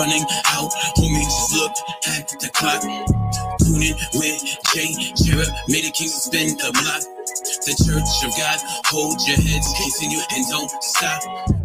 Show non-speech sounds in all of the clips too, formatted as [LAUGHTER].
running out. Homie, just look at the clock. Tune in with Jay Jarrett. Made the kings spin the block. The church of God, hold your heads, continue and don't stop.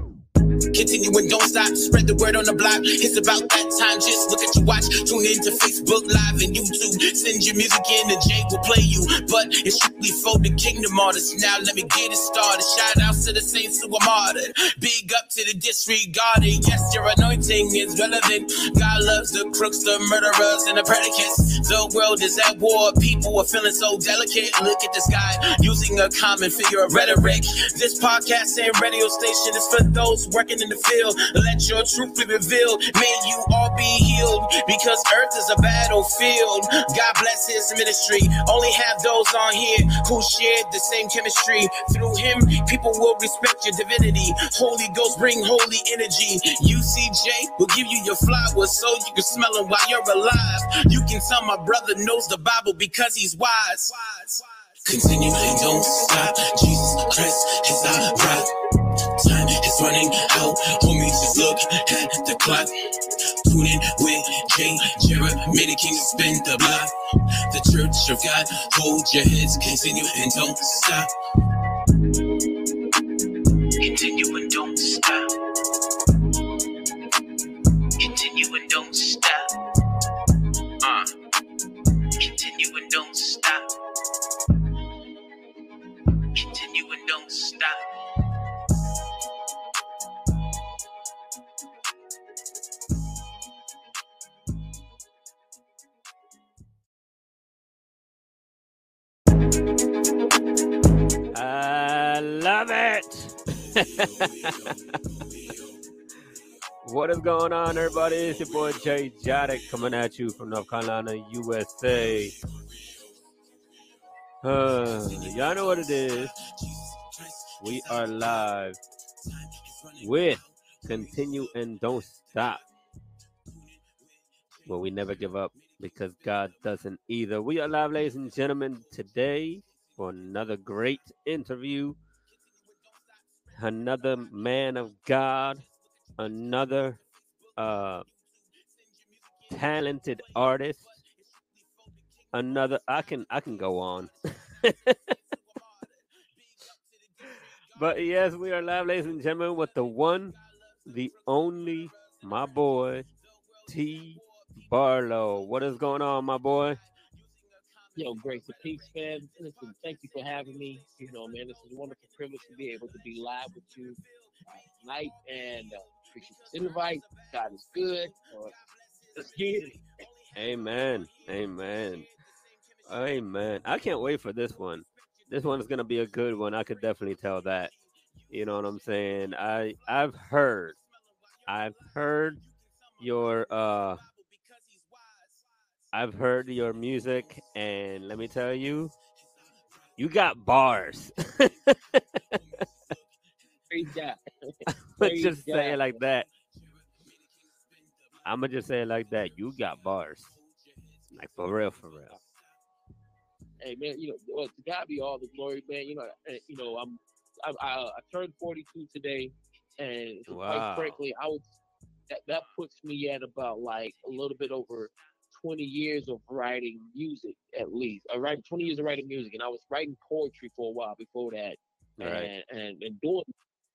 Continue and don't stop. Spread the word on the block. It's about that time. Just look at your watch. Tune in to Facebook Live and YouTube. Send your music in and Jay will play you. But it's strictly for the kingdom artists. Now let me get it started. Shout outs to the saints who are martyred. Big up to the disregarded. Yes, your anointing is relevant. God loves the crooks, the murderers, and the predicates. The world is at war. People are feeling so delicate. Look at this guy using a common figure of rhetoric. This podcast and radio station is for those working in the field. Let your truth be revealed. May you all be healed because earth is a battlefield. God bless his ministry. Only have those on here who shared the same chemistry. Through him, people will respect your divinity. Holy Ghost bring holy energy. UCJ will give you your flowers so you can smell them while you're alive. You can tell my brother knows the Bible because he's wise. Continue and don't stop. Jesus Christ is our rock. Time is running out. Homies, just look at the clock. Tune in with Jay Jarrett. Made the king spin the block. The church of God, hold your heads. Continue and don't stop. Continue and don't stop. Continue and don't stop. I love it. [LAUGHS] what is going on, everybody? It's your boy Jay Jadek coming at you from North Carolina, USA. Uh, [SIGHS] y'all know what it is. We are live with Continue and Don't Stop. Well, we never give up because God doesn't either. We are live, ladies and gentlemen, today for another great interview. Another man of God, another uh, talented artist, another. I can I can go on. [LAUGHS] but yes, we are live, ladies and gentlemen, with the one, the only, my boy, T. Barlow. What is going on, my boy? Yo, Grace and Peace, fam. Listen, thank you for having me. You know, man, this is a wonderful privilege to be able to be live with you tonight, and uh, appreciate this invite. God is good. Uh, let's get it. Amen. Amen. Amen. I can't wait for this one. This one is gonna be a good one. I could definitely tell that. You know what I'm saying? I I've heard, I've heard your uh I've heard your music and let me tell you, you got bars. Let's [LAUGHS] just say it like that. I'm gonna just say it like that. You got bars. Like for real, for real. Hey, man, you know, well, to God be all the glory, man. You know, you know, I'm, I, I, I turned 42 today, and Wow. quite frankly, I was that that puts me at about like a little bit over 20 years of writing music, at least. I write 20 years of writing music, and I was writing poetry for a while before that, All right. and, and and doing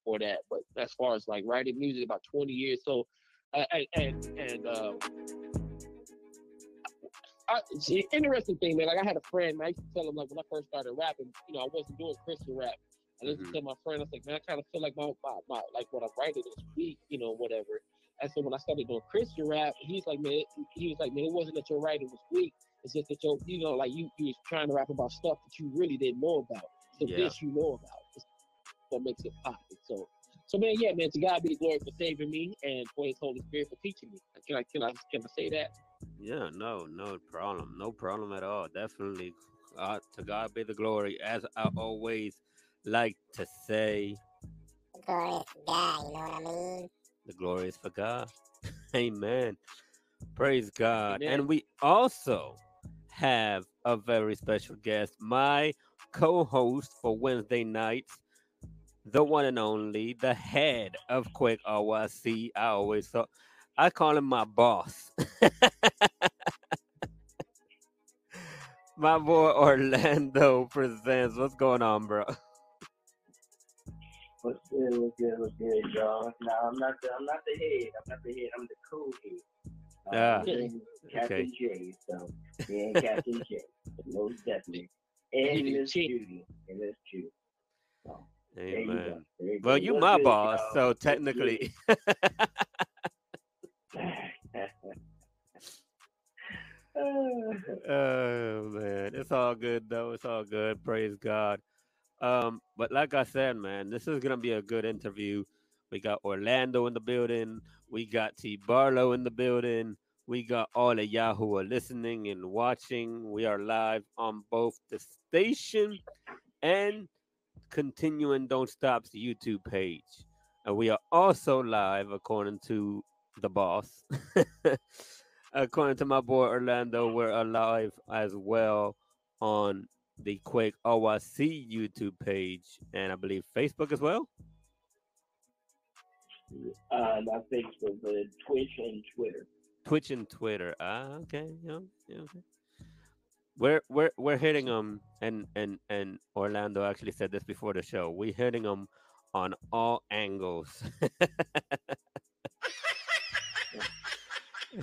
for that. But as far as like writing music, about 20 years. So, uh, and and and um, I, see, interesting thing, man. Like I had a friend, man, I used to tell him like when I first started rapping, you know, I wasn't doing Christian rap. I listened Mhm. to my friend. I was like, man, I kind of feel like my, my, my like what I'm writing is weak, you know, whatever. And so when I started doing Christian rap, he's like, man, he was like, man, it wasn't that your writing was weak. It's just that your, you know, like you, you was trying to rap about stuff that you really didn't know about. So Yeah. this you know about. It's what makes it pop. So, so man, yeah, man, to God be the glory for saving me and for His Holy Spirit for teaching me. Can I, can I, can I say that? Yeah, no, no problem. No problem at all. Definitely. Uh, to God be the glory, as I always like to say Glorious God, you know what I mean? The glory is for God. [LAUGHS] Amen. Praise God. Amen. And we also have a very special guest, my co-host for Wednesday nights, the one and only, the head of Quick RYC. I always thought I call him my boss. [LAUGHS] my boy Orlando presents. What's going on, bro? What's good? What's good? What's good, y'all? No, I'm not the I'm not the head. I'm not the head. I'm the cool head. Ah, my name is Captain okay. J. So ain't Captain J. Most definitely. And Miss. Judy. And Miss Judy. So, there you go. Amen. You Well, you my good, boss, y'all? so technically. [LAUGHS] [LAUGHS] Oh man, it's all good though. It's all good. Praise God. Um, but like I said, man, this is gonna be a good interview. We got Orlando in the building. We got T Barlow in the building. We got all of y'all who are listening and watching. We are live on both the station and continuing Don't Stop's YouTube page. And we are also live according to the boss. [LAUGHS] according to my boy Orlando, we're alive as well on the Kwake OYC YouTube page and I believe Facebook as well. uh, not Facebook, but Twitch and Twitter. Twitch and Twitter. Ah, okay, yeah, yeah, okay. We're we're we're hitting them, and and and Orlando actually said this before the show. We're hitting them on all angles. [LAUGHS]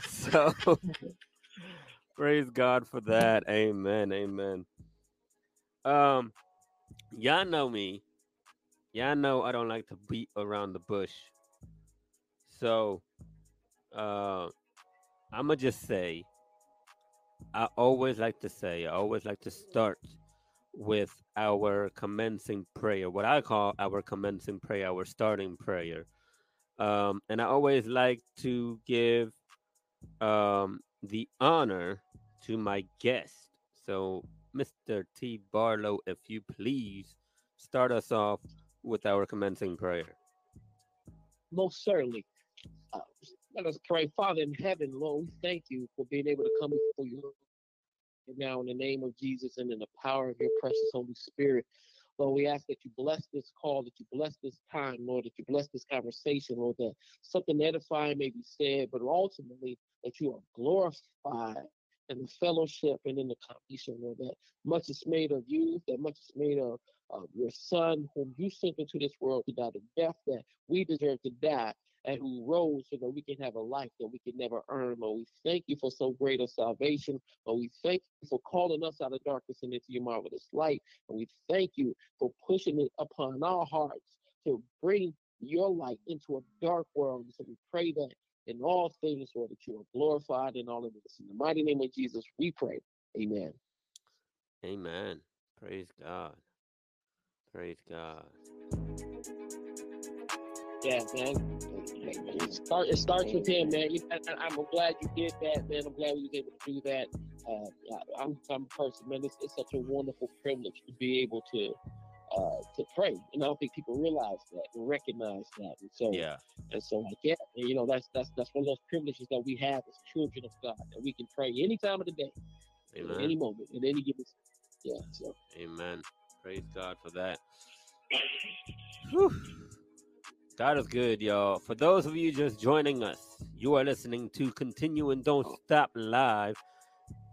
so [LAUGHS] praise God for that. Amen. Amen. Um, y'all know me. Y'all know I don't like to beat around the bush. So, uh, I'ma just say, I always like to say, I always like to start with our commencing prayer, what I call our commencing prayer, our starting prayer. Um, and I always like to give um, the honor to my guest. So, Mr. T. Barlow, if you please start us off with our commencing prayer. most certainly. Uh, let us pray. Father in heaven, Lord, we thank you for being able to come before you now in the name of Jesus and in the power of your precious Holy Spirit. Lord, we ask that you bless this call, that you bless this time, Lord, that you bless this conversation, Lord, that something edifying may be said, but ultimately that you are glorified in the fellowship and in the completion, Lord, that much is made of you, that much is made of, of your Son, whom you sent into this world to die the death that we deserve to die, and who rose so that we can have a life that we can never earn. Lord, we thank you for so great a salvation. Lord, we thank you for calling us out of darkness and into your marvelous light. And we thank you for pushing it upon our hearts to bring your light into a dark world. So we pray that in all things, Lord, that you are glorified in all of this. In the mighty name of Jesus, we pray. Amen. Amen. Praise God. Praise God. Yeah, man. It, start, it starts with him, man. You, and and I'm glad you did that, man. I'm glad we was able to do that. Uh, I'm, I'm a person, man. It's, it's such a wonderful privilege to be able to uh, to pray, and I don't think people realize that and recognize that. And so, Yeah. and so, like, yeah, and, you know, that's that's that's one of those privileges that we have as children of God, that we can pray any time of the day, at any moment, at any given. Yeah. So, Amen. Praise God for that. Whew. God is good, y'all. For those of you just joining us, you are listening to Continue and Don't Stop Live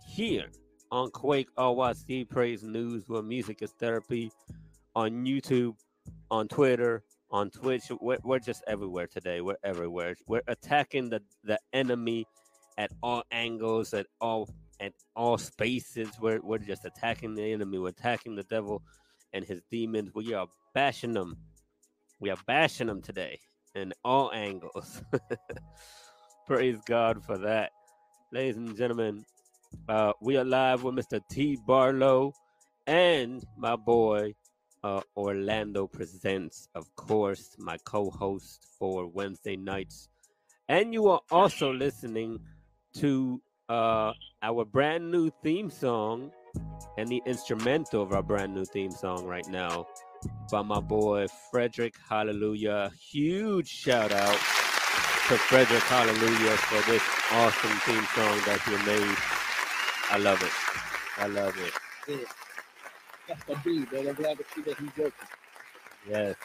here on Kwake RYC Praise News, where music is therapy, on YouTube, on Twitter, on Twitch. We're, we're just everywhere today. We're everywhere. We're attacking the, the enemy at all angles, at all at all spaces. We're, we're just attacking the enemy. We're attacking the devil and his demons. We are bashing them. We are bashing them today in all angles. [LAUGHS] Praise God for that. Ladies and gentlemen, uh, we are live with Mr. T. Barlow and my boy uh, Orlando Presents, of course, my co host for Wednesday nights. And you are also listening to uh, our brand new theme song and the instrumental of our brand new theme song right now by my boy Frederick Hallelujah. Huge shout out to Frederick Hallelujah for this awesome theme song that he made. I love it. I love it. That's the B, man. I'm glad to see that he's working. Yes.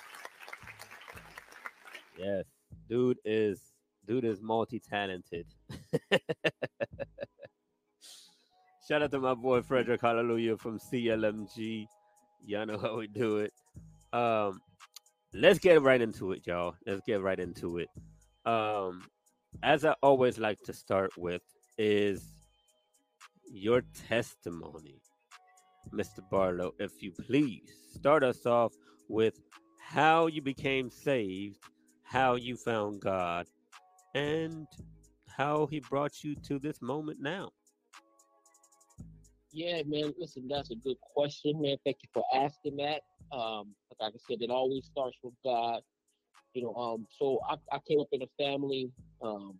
Yes. Dude is dude is multi-talented. [LAUGHS] Shout out to my boy Frederick Hallelujah from CLMG. Y'all know how we do it. Um, let's get right into it, y'all. Let's get right into it. Um, as I always like to start with is your testimony, Mr. Barlow, if you please. Start us off with how you became saved, how you found God, and how he brought you to this moment now. Yeah, man. Listen, that's a good question, man. Thank you for asking that. Um, like I said, it always starts with God. You know, um, so I, I came up in a family. Um,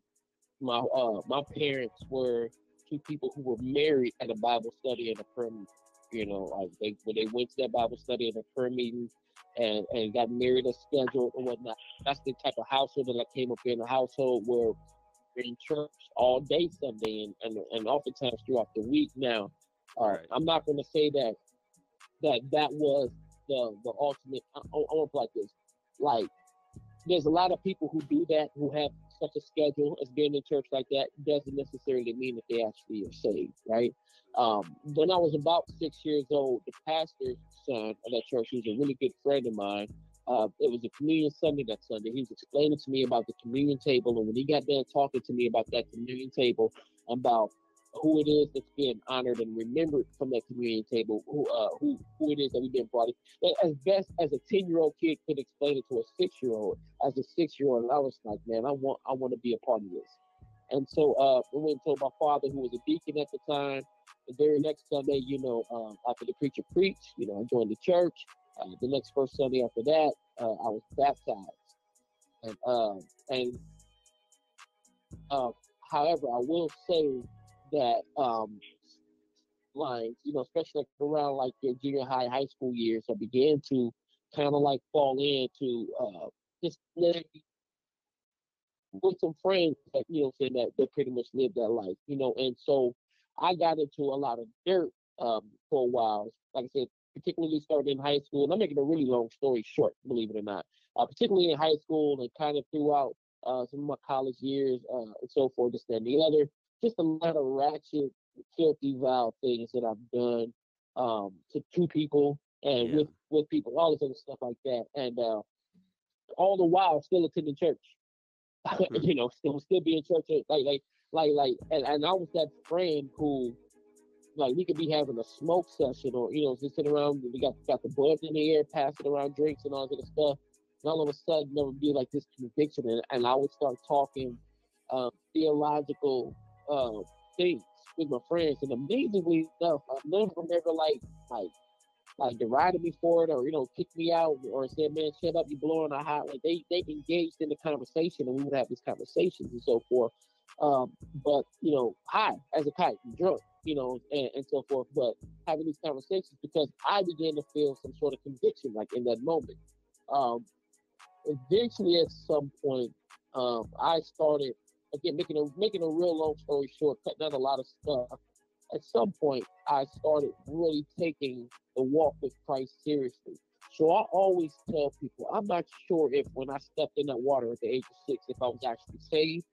my uh, my parents were two people who were married at a Bible study and a prayer meeting. You know, like they when they went to that Bible study and a prayer meeting and and got married as scheduled and whatnot. That's the type of household that I came up in. A household where we're in church all day Sunday and and, and oftentimes throughout the week. Now, uh, Right. I'm not going to say that that that was the the ultimate. I, I want to like this. Like, there's a lot of people who do that who have such a schedule as being in church like that doesn't necessarily mean that they actually are saved, right? Um, when I was about six years old, the pastor's son of that church, who's a really good friend of mine, uh, it was a communion Sunday that Sunday. He was explaining to me about the communion table, and when he got done talking to me about that communion table, about who it is that's being honored and remembered from that communion table, who uh, who who it is that we've been brought. In. As best as a ten year old kid could explain it to a six year old, as a six year old, I was like, man, I want I want to be a part of this. And so uh, I went and told my father, who was a deacon at the time. The very next Sunday, you know, um, after the preacher preached, you know, I joined the church. Uh, the next first Sunday after that, uh, I was baptized. And um, and uh, however, I will say that um, lines, you know, especially around like your junior high, high school years, I began to kind of like fall into uh, just with some friends that you know saying that they pretty much lived that life, you know, and so I got into a lot of dirt um, for a while. Like I said, particularly started in high school, and I'm making a really long story short, believe it or not. Uh, particularly in high school and kind of throughout uh, some of my college years uh, and so forth, this that, and the other. Just a lot of ratchet, filthy, vile things that I've done um, to two people and Yeah. with with people, all this other stuff like that, and uh, all the while still attending church. [LAUGHS] you know, still still be in church, like like like like, and, and I was that friend who, like, we could be having a smoke session or you know just sitting around. We got got the buds in the air, passing around drinks and all that other stuff. And all of a sudden, there would be like this conviction, and, and I would start talking um, theological uh, things with my friends. And amazingly enough, none of them ever like like like derided me for it or you know kicked me out or said man shut up you blowing a hot like they they engaged in the conversation and we would have these conversations and so forth um but you know high as a kite drunk you know and, and so forth but having these conversations because i began to feel some sort of conviction like in that moment um eventually at some point um i started again making a making a real long story short cutting out a lot of stuff at some point I started really taking the walk with Christ seriously. So I always tell people I'm not sure if when I stepped in that water at the age of six, if I was actually saved,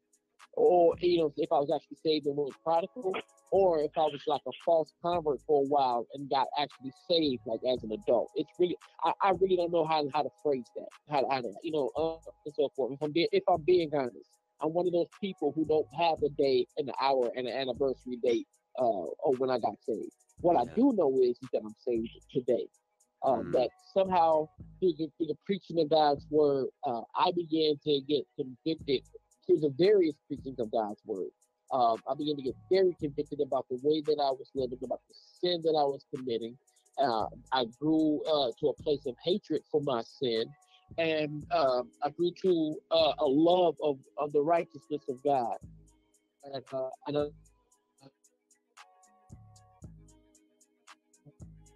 or you know, if I was actually saved and was prodigal, or if I was like a false convert for a while and got actually saved like as an adult. It's really I, I really don't know how how to phrase that. How to, how to you know uh, and so forth. If I'm being if I'm being honest, I'm one of those people who don't have a day, an hour, and an anniversary date uh, or when I got saved. What I do know is, that I'm saved today. Um, Mm. That somehow through the, through the preaching of God's word, uh, I began to get convicted through the various preachings of God's word. Um, I began to get very convicted about the way that I was living, about the sin that I was committing. Uh, I grew uh, to a place of hatred for my sin, and um, I grew to uh, a love of, of the righteousness of God. And, uh, and uh,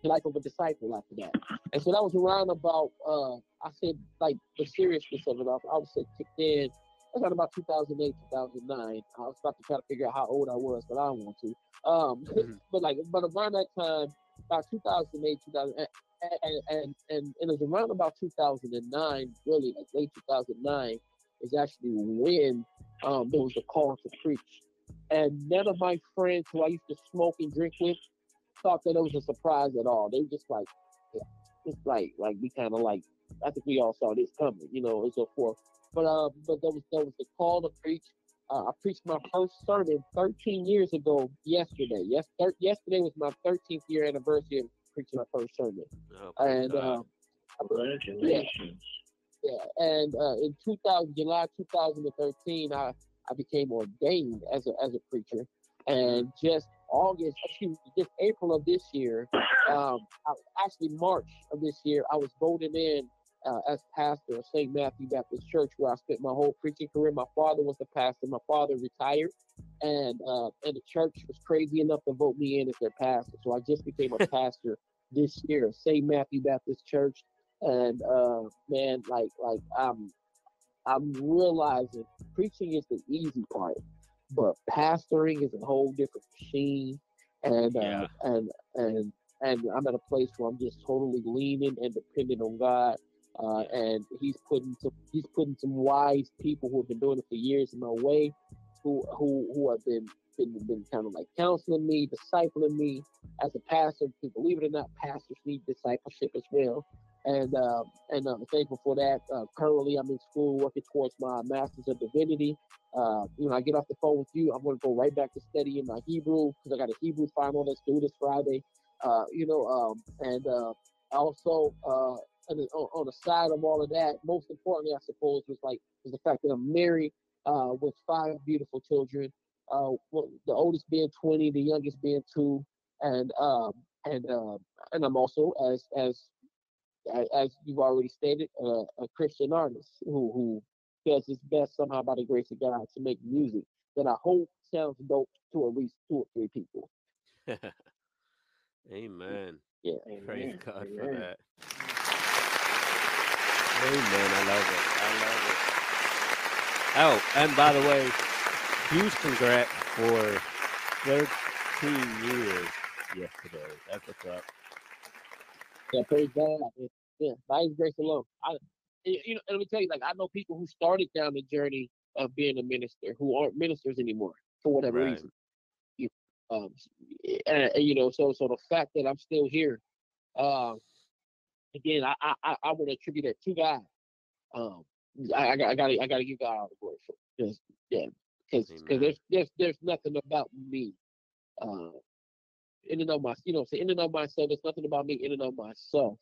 life of a disciple after that. And so that was around about uh I said like the seriousness of it. I, I was kicked in. I was about 2008, 2009. I was about to try to figure out how old I was, but I don't want to. Um, Mhm. [LAUGHS] but like, but around that time, about 2008, 2000, and and, and, and it was around about 2009, really like late 2009, is actually when um, there was a call to preach. And none of my friends who I used to smoke and drink with thought that it was a surprise at all. They were just like, just like, like we kind of like, I think we all saw this coming, you know, and so forth. But uh, but there was there was the call to preach. Uh, I preached my first sermon 13 years ago yesterday. Yes, thir- yesterday was my 13th year anniversary preaching my first sermon. Oh, And God. uh, Congratulations. yeah, and uh, in 2000, July 2013, I, I became ordained as a as a preacher, and just August, excuse me, just April of this year, um, I, actually March of this year, I was voted in uh, as pastor of St. Matthew Baptist Church, where I spent my whole preaching career. My father was the pastor. My father retired, and uh, and the church was crazy enough to vote me in as their pastor. So I just became a [LAUGHS] pastor this year of St. Matthew Baptist Church and uh man like like i'm i'm realizing preaching is the easy part but pastoring is a whole different machine and uh and and and i'm at a place where i'm just totally leaning and dependent on god uh and he's putting some he's putting some wise people who have been doing it for years in my way who who who have been been, been kind of like counseling me discipling me as a pastor believe it or not pastors need discipleship as well and um, and I'm thankful for that. Uh, currently, I'm in school working towards my Master's of Divinity. Uh, you know, I get off the phone with you, I'm going to go right back to studying my Hebrew because I got a Hebrew final that's due this Friday. Uh, you know, um, and uh, also uh, on, on the side of all of that, most importantly, I suppose, was like was the fact that I'm married uh, with five beautiful children. Uh, the oldest being 20, the youngest being two, and um, and uh, and I'm also as as as you've already stated, uh, a Christian artist who who does his best somehow by the grace of God to make music that I hope sounds dope to at least two or three people. [LAUGHS] Amen. Yeah. Praise Amen. God for that. Amen. I love it. I love it. Oh, and by the way, huge congrats for 13 years yesterday. That's what's up. Yeah, praise God. Yeah, by His grace alone. I, you know, let me tell you, like I know people who started down the journey of being a minister who aren't ministers anymore for whatever Right. reason. You, um, and, and, you know, so so the fact that I'm still here, um, again, I I I, I would attribute that to God. Um, I I, got- I gotta I gotta give God all the glory for it. Just yeah, because Amen. there's there's there's nothing about me. Uh, in and of my, you know, say in and of myself. There's nothing about me in and of myself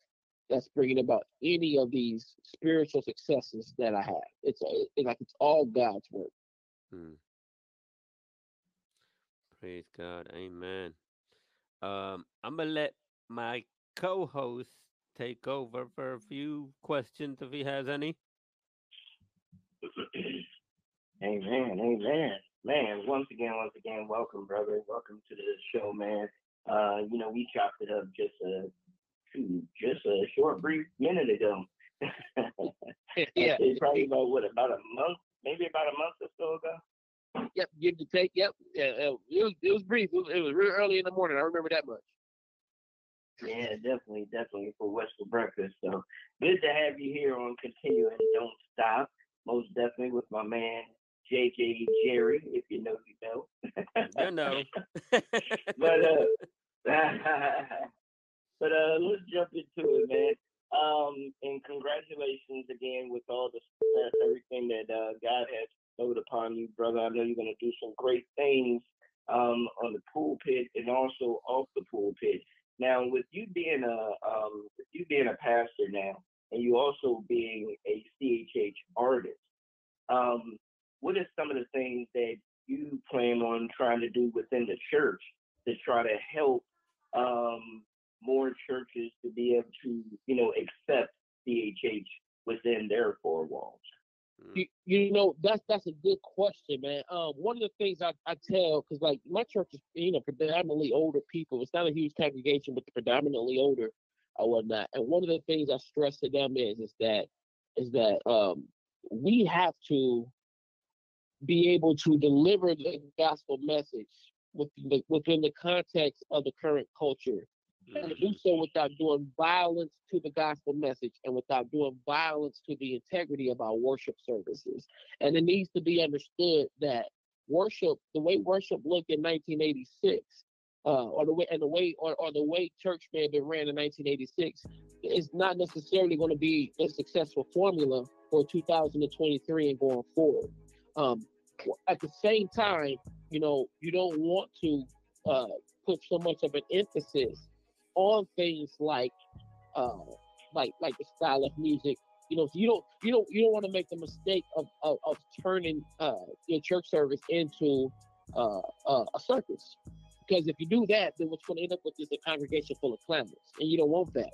that's bringing about any of these spiritual successes that I have. It's, it's like it's all God's work. Hmm. Praise God. Amen. Um, I'm gonna let my co-host take over for a few questions if he has any. Amen, amen. Man, once again, once again, welcome, brother. Welcome to the show, man. Uh, you know, we chopped it up just a just a short brief minute ago. [LAUGHS] yeah. It's [LAUGHS] probably about what, about a month, maybe about a month or so ago. Yep. Give to take. Yep. Yeah. It was it was brief. It was, it was real early in the morning. I remember that much. Yeah, definitely, definitely for West for breakfast. So good to have you here on Continuing Don't Stop. Most definitely with my man JJ Jerry, if you know you know. You know. [LAUGHS] but uh [LAUGHS] but uh let's jump into it, man. Um and congratulations again with all the success, everything that uh God has bestowed upon you, brother. I know you're gonna do some great things um on the pulpit and also off the pulpit. Now with you being a um with you being a pastor now and you also being a CHH artist, um, what are some of the things that you plan on trying to do within the church to try to help um, more churches to be able to, you know, accept CHH within their four walls? Mm. You, You know, that's that's a good question, man. Um, one of the things I, I tell, because like my church is, you know, predominantly older people. It's not a huge congregation, but predominantly older or whatnot. And one of the things I stress to them is is that is that um we have to be able to deliver the gospel message within the, within the context of the current culture and do so without doing violence to the gospel message and without doing violence to the integrity of our worship services. And it needs to be understood that worship, the way worship looked in 1986, uh, or the way and the way or, or the way church may have been ran in 1986 is not necessarily going to be a successful formula for 2023 and going forward. Um, at the same time, you know, you don't want to uh, put so much of an emphasis on things like uh, like like the style of music. You know, you don't you don't you don't want to make the mistake of of, of turning uh, your church service into uh, uh, a circus. Because if you do that, then what's going to end up with is a congregation full of clowns, and you don't want that.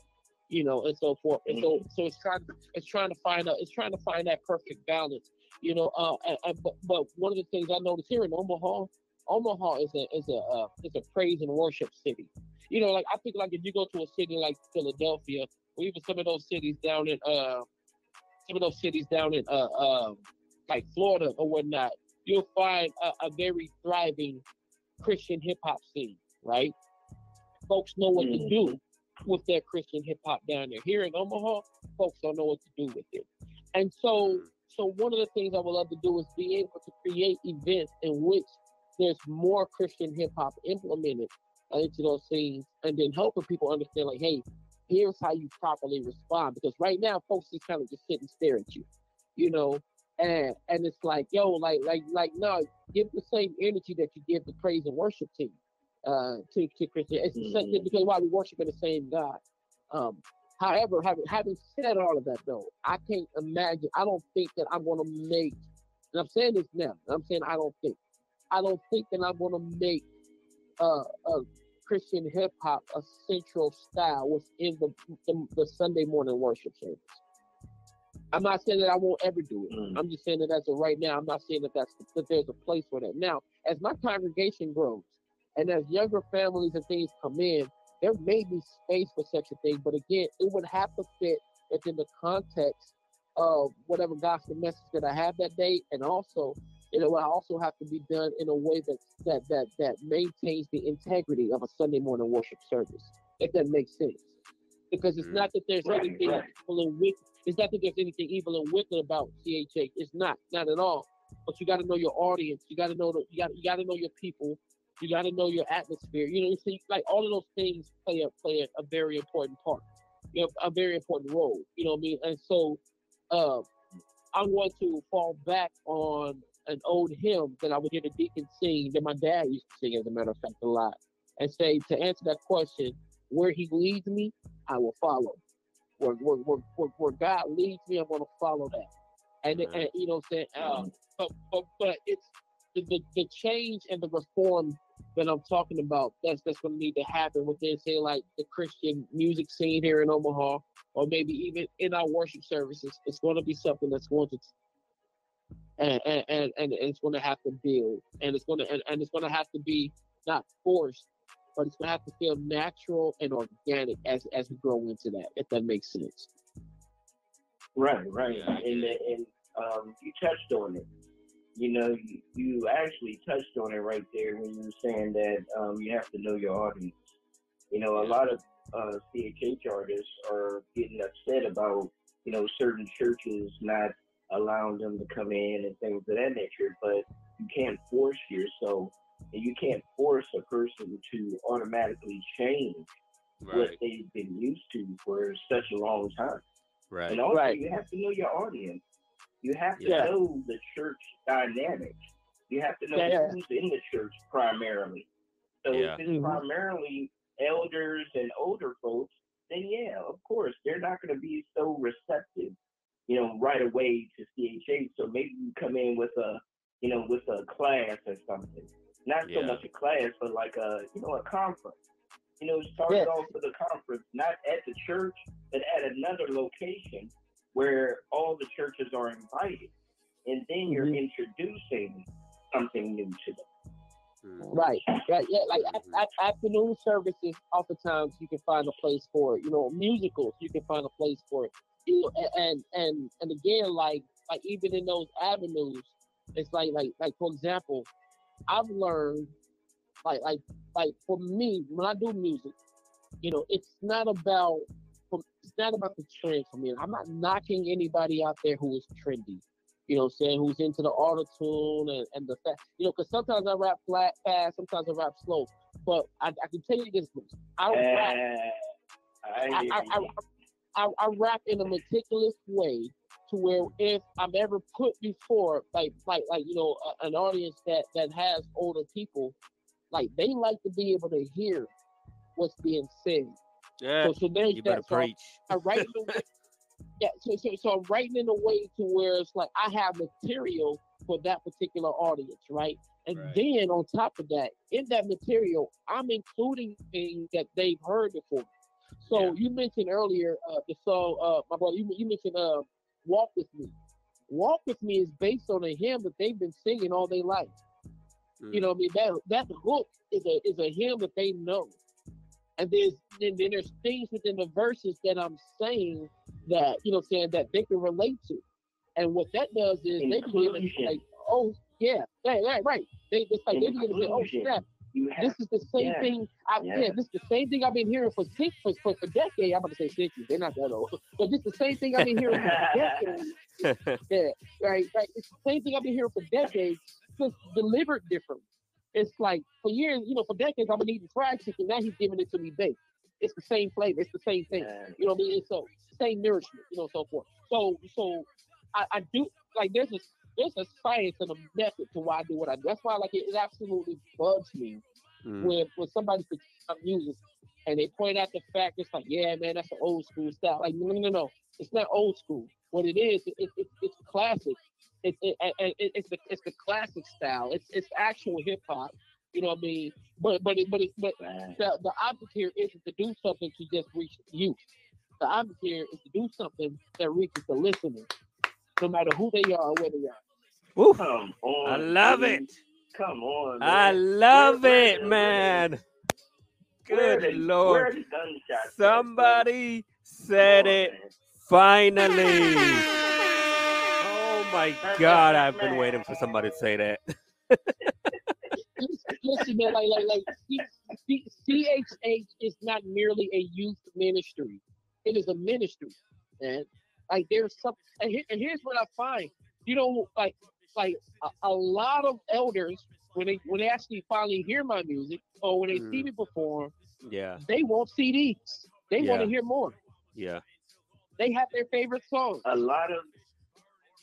You know, and so forth. And so so it's trying it's trying to find out it's trying to find that perfect balance. You know, uh, but but one of the things I noticed here in Omaha, Omaha is a is a uh, is a praise and worship city. You know, like I think like if you go to a city like Philadelphia, or even some of those cities down in uh some of those cities down in uh um like Florida or whatnot, you'll find a, a very thriving Christian hip hop scene, right? Folks know what to mm. do with their Christian hip hop down there. Here in Omaha, folks don't know what to do with it. And so so one of the things I would love to do is be able to create events in which there's more Christian hip hop implemented uh, into those scenes and then helping people understand like, hey, here's how you properly respond. Because right now folks just kind of just sit and stare at you, you know, and and it's like, yo, like like like no, give the same energy that you give the praise and worship team uh to, to Christian. It's the same because why we worship in the same God. Um however, having having said all of that though, I can't imagine I don't think that I'm gonna make and I'm saying this now, I'm saying I don't think. I don't think that I'm gonna make uh, uh, Christian hip hop a central style within the, the, the Sunday morning worship service. I'm not saying that I won't ever do it. Mm. I'm just saying that as of right now, I'm not saying that that's that there's a place for that. Now, as my congregation grows and as younger families and things come in, there may be space for such a thing, but again, it would have to fit within the context of whatever gospel message that I have that day, and also it will also have to be done in a way that that that that maintains the integrity of a Sunday morning worship service. If that makes sense, because it's not that there's Right, anything right. evil and wicked. It's not that there's anything evil and wicked about CHH. It's not, not at all. But you got to know your audience. You got to know the, you got you got to know your people. You got to know your atmosphere. You know, you see, like all of those things play a play a, a very important part. You know, a very important role. You know what I mean? And so, uh, I'm going to fall back on an old hymn that I would hear the deacon sing that my dad used to sing, as a matter of fact, a lot, and say to answer that question, where he leads me, I will follow. Where where where, where, God leads me, I'm going to follow that. And, and you know, what I'm saying, um, but but but it's the, the the change and the reform that I'm talking about. That's that's going to need to happen within, say, like the Christian music scene here in Omaha, or maybe even in our worship services. It's going to be something that's going to and and, and, and it's going to have to build, and it's going to and, and it's going to have to be not forced, but it's going to have to feel natural and organic as as we grow into that. If that makes sense. Right, right. And and um, you touched on it. You know, you, you actually touched on it right there when you were saying that um, you have to know your audience. You know, a lot of uh, CHH artists are getting upset about, you know, certain churches not allowing them to come in and things of that nature, but you can't force yourself and you can't force a person to automatically change what they've been used to for such a long time. Right. And also, Right. you have to know your audience. You have to Yeah. know the church dynamic. You have to know Yeah. who's in the church primarily. So Yeah. if it's Mhm. primarily elders and older folks, then yeah, of course, they're not going to be so receptive, you know, right away to CHH. So maybe you come in with a, you know, with a class or something. Not so Yeah. much a class, but like a, you know, a conference. You know, start Yeah. off with a conference, not at the church, but at another location where all the churches are invited. and then you're Mhm. introducing something new to them. Mm. Right, right, yeah. Like Mhm. at, at afternoon services, oftentimes you can find a place for it. You know, musicals, you can find a place for it. You know, and and and again, like like even in those avenues, it's like like like for example, I've learned like like like for me when I do music, you know, it's not about for- it's not about the trend for me. I'm not knocking anybody out there who is trendy. You know, what I'm saying who's into the auto tune and, and the fact, you know, because sometimes I rap flat fast, sometimes I rap slow. But I, I can tell you this I don't rap. Uh, I, I, I, I, you. I, I rap in a meticulous way to where if I'm ever put before like like like you know a, an audience that that has older people, like they like to be able to hear what's being said. Yeah, So so there's you better that. So I- preach. I write in a way, [LAUGHS] yeah. So, so so I'm writing in a way to where it's like I have material for that particular audience, right? And Right. then on top of that, in that material, I'm including things that they've heard before. So Yeah. you mentioned earlier uh, the song, uh, my brother. You, you mentioned uh, "Walk with Me." "Walk with Me" is based on a hymn that they've been singing all their life. You Mm. know, what I mean that that hook is a is a hymn that they know, and there's then, then there's things within the verses that I'm saying that you know, saying that they can relate to, and what that does is they begin to like, oh yeah, right, right, right. They it's like they begin to say, oh Inclusion. snap, You this is the same yeah, thing. I, yeah. yeah. this is the same thing I've been hearing for six for, for, for decades. I'm about to say sixty. They're not that old, [LAUGHS] but this is the same thing I've been hearing for decades. [LAUGHS] Yeah, right, right. It's the same thing I've been hearing for decades, just delivered differently. It's like for years, you know, for decades I've been eating fried chicken. Now he's giving it to me baked. It's the same flavor. It's the same thing. uh, You know what I mean? It's so same nourishment. You know, so forth. So, so I, I do like there's a there's a science and a method to why I do what I do. That's why like it, it absolutely bugs me Mm. when when somebody music and they point out the fact it's like, yeah, man, that's an old school style. Like, no, no, no, no, it's not old school. What it is, it, it, it, it's classic. It, it, it, it, it's the it's the classic style. It's it's actual hip hop. You know what I mean? But but it, but it, but the the object here isn't to do something to just reach youth. The object here is to do something that reaches the listener, no matter who they are or where they are. Woo. come on. I love dude. it. Come on. I love Where- it, where- man. where Good the- where lord. the gunshots at, brother? Somebody Come said on, it man. finally. Oh my god, I've been waiting for somebody to say that. Listen, man, like like like C- C- CHH is not merely a youth ministry; it is a ministry, man. Like there's some, and, here, and here's what I find: you know, like like a, a lot of elders when they when they actually finally hear my music or when they see Mhm. me perform, Yeah, they want CDs. They want to hear more. yeah. They have their favorite songs. a lot of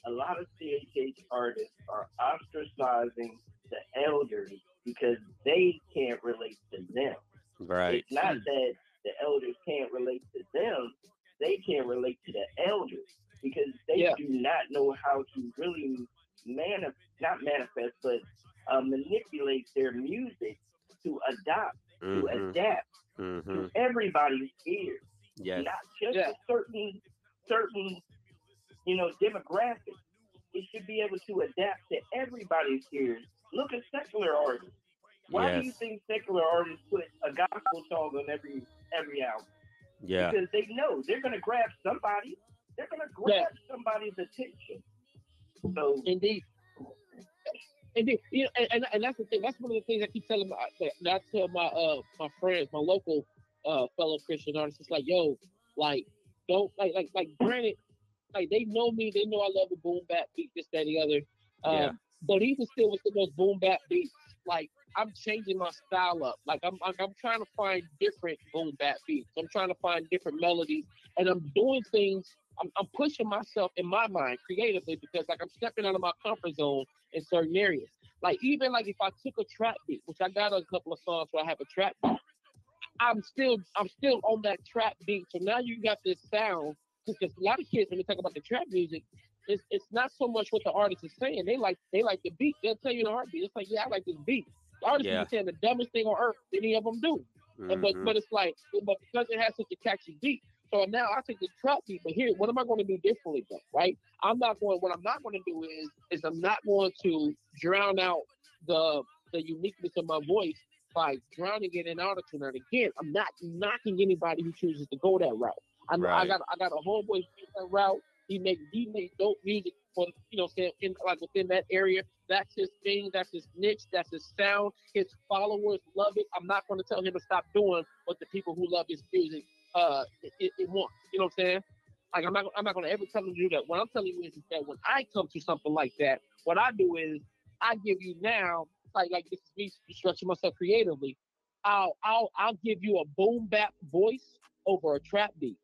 a lot of CHH artists are ostracizing the elders because they can't relate to them. Right. It's not that the elders can't relate to them; they can't relate to the elders because they Yeah. do not know how to really manif- not manifest, but uh, manipulate their music to adopt, to Mm-hmm. adapt Mm-hmm. to everybody's ears Yes. not just Yeah. a certain certain you know demographic. It should be able to adapt to everybody's ears. Look at secular artists. Why do you think secular artists put a gospel song on every every album? Yeah. Because they know they're gonna grab somebody. They're gonna grab somebody's attention. So Indeed. Indeed. You know, and, and, and that's the thing. That's one of the things I keep telling my that I tell my uh my friends, my local uh fellow Christian artists. It's like, yo, like don't like like like granted, like they know me, they know I love the boom bap beat, this, that, and the other. Um, Yeah. but even still with those boom bap beats, like I'm changing my style up. Like I'm like, I'm trying to find different boom bap beats. I'm trying to find different melodies, and I'm doing things. I'm, I'm pushing myself in my mind creatively because like I'm stepping out of my comfort zone in certain areas. Like even like if I took a trap beat, which I got a couple of songs where I have a trap beat, I'm still I'm still on that trap beat. So now you got this sound because a lot of kids when they talk about the trap music, it's it's not so much what the artist is saying. They like they like the beat. They'll tell you the heartbeat. It's like yeah, I like this beat. The artist Yeah. is saying the dumbest thing on earth any of them do. And but Mhm. but it's like but because it has such a catchy beat, so now I take the trap but here, what am I going to do differently though? Right? I'm not going. What I'm not going to do is is I'm not going to drown out the the uniqueness of my voice by drowning it in autotune. And again, I'm not knocking anybody who chooses to go that route. I know I got I got a homeboy who that route. He make he make dope music for you know saying in like within that area. That's his thing. That's his niche. That's his sound. His followers love it. I'm not going to tell him to stop doing what the people who love his music uh it, it wants. You know what I'm saying? Like I'm not I'm not going to ever tell him to do that. What I'm telling you is that when I come to something like that, what I do is I give you now like like this is me stretching myself creatively. I'll I'll I'll give you a boom bap voice over a trap beat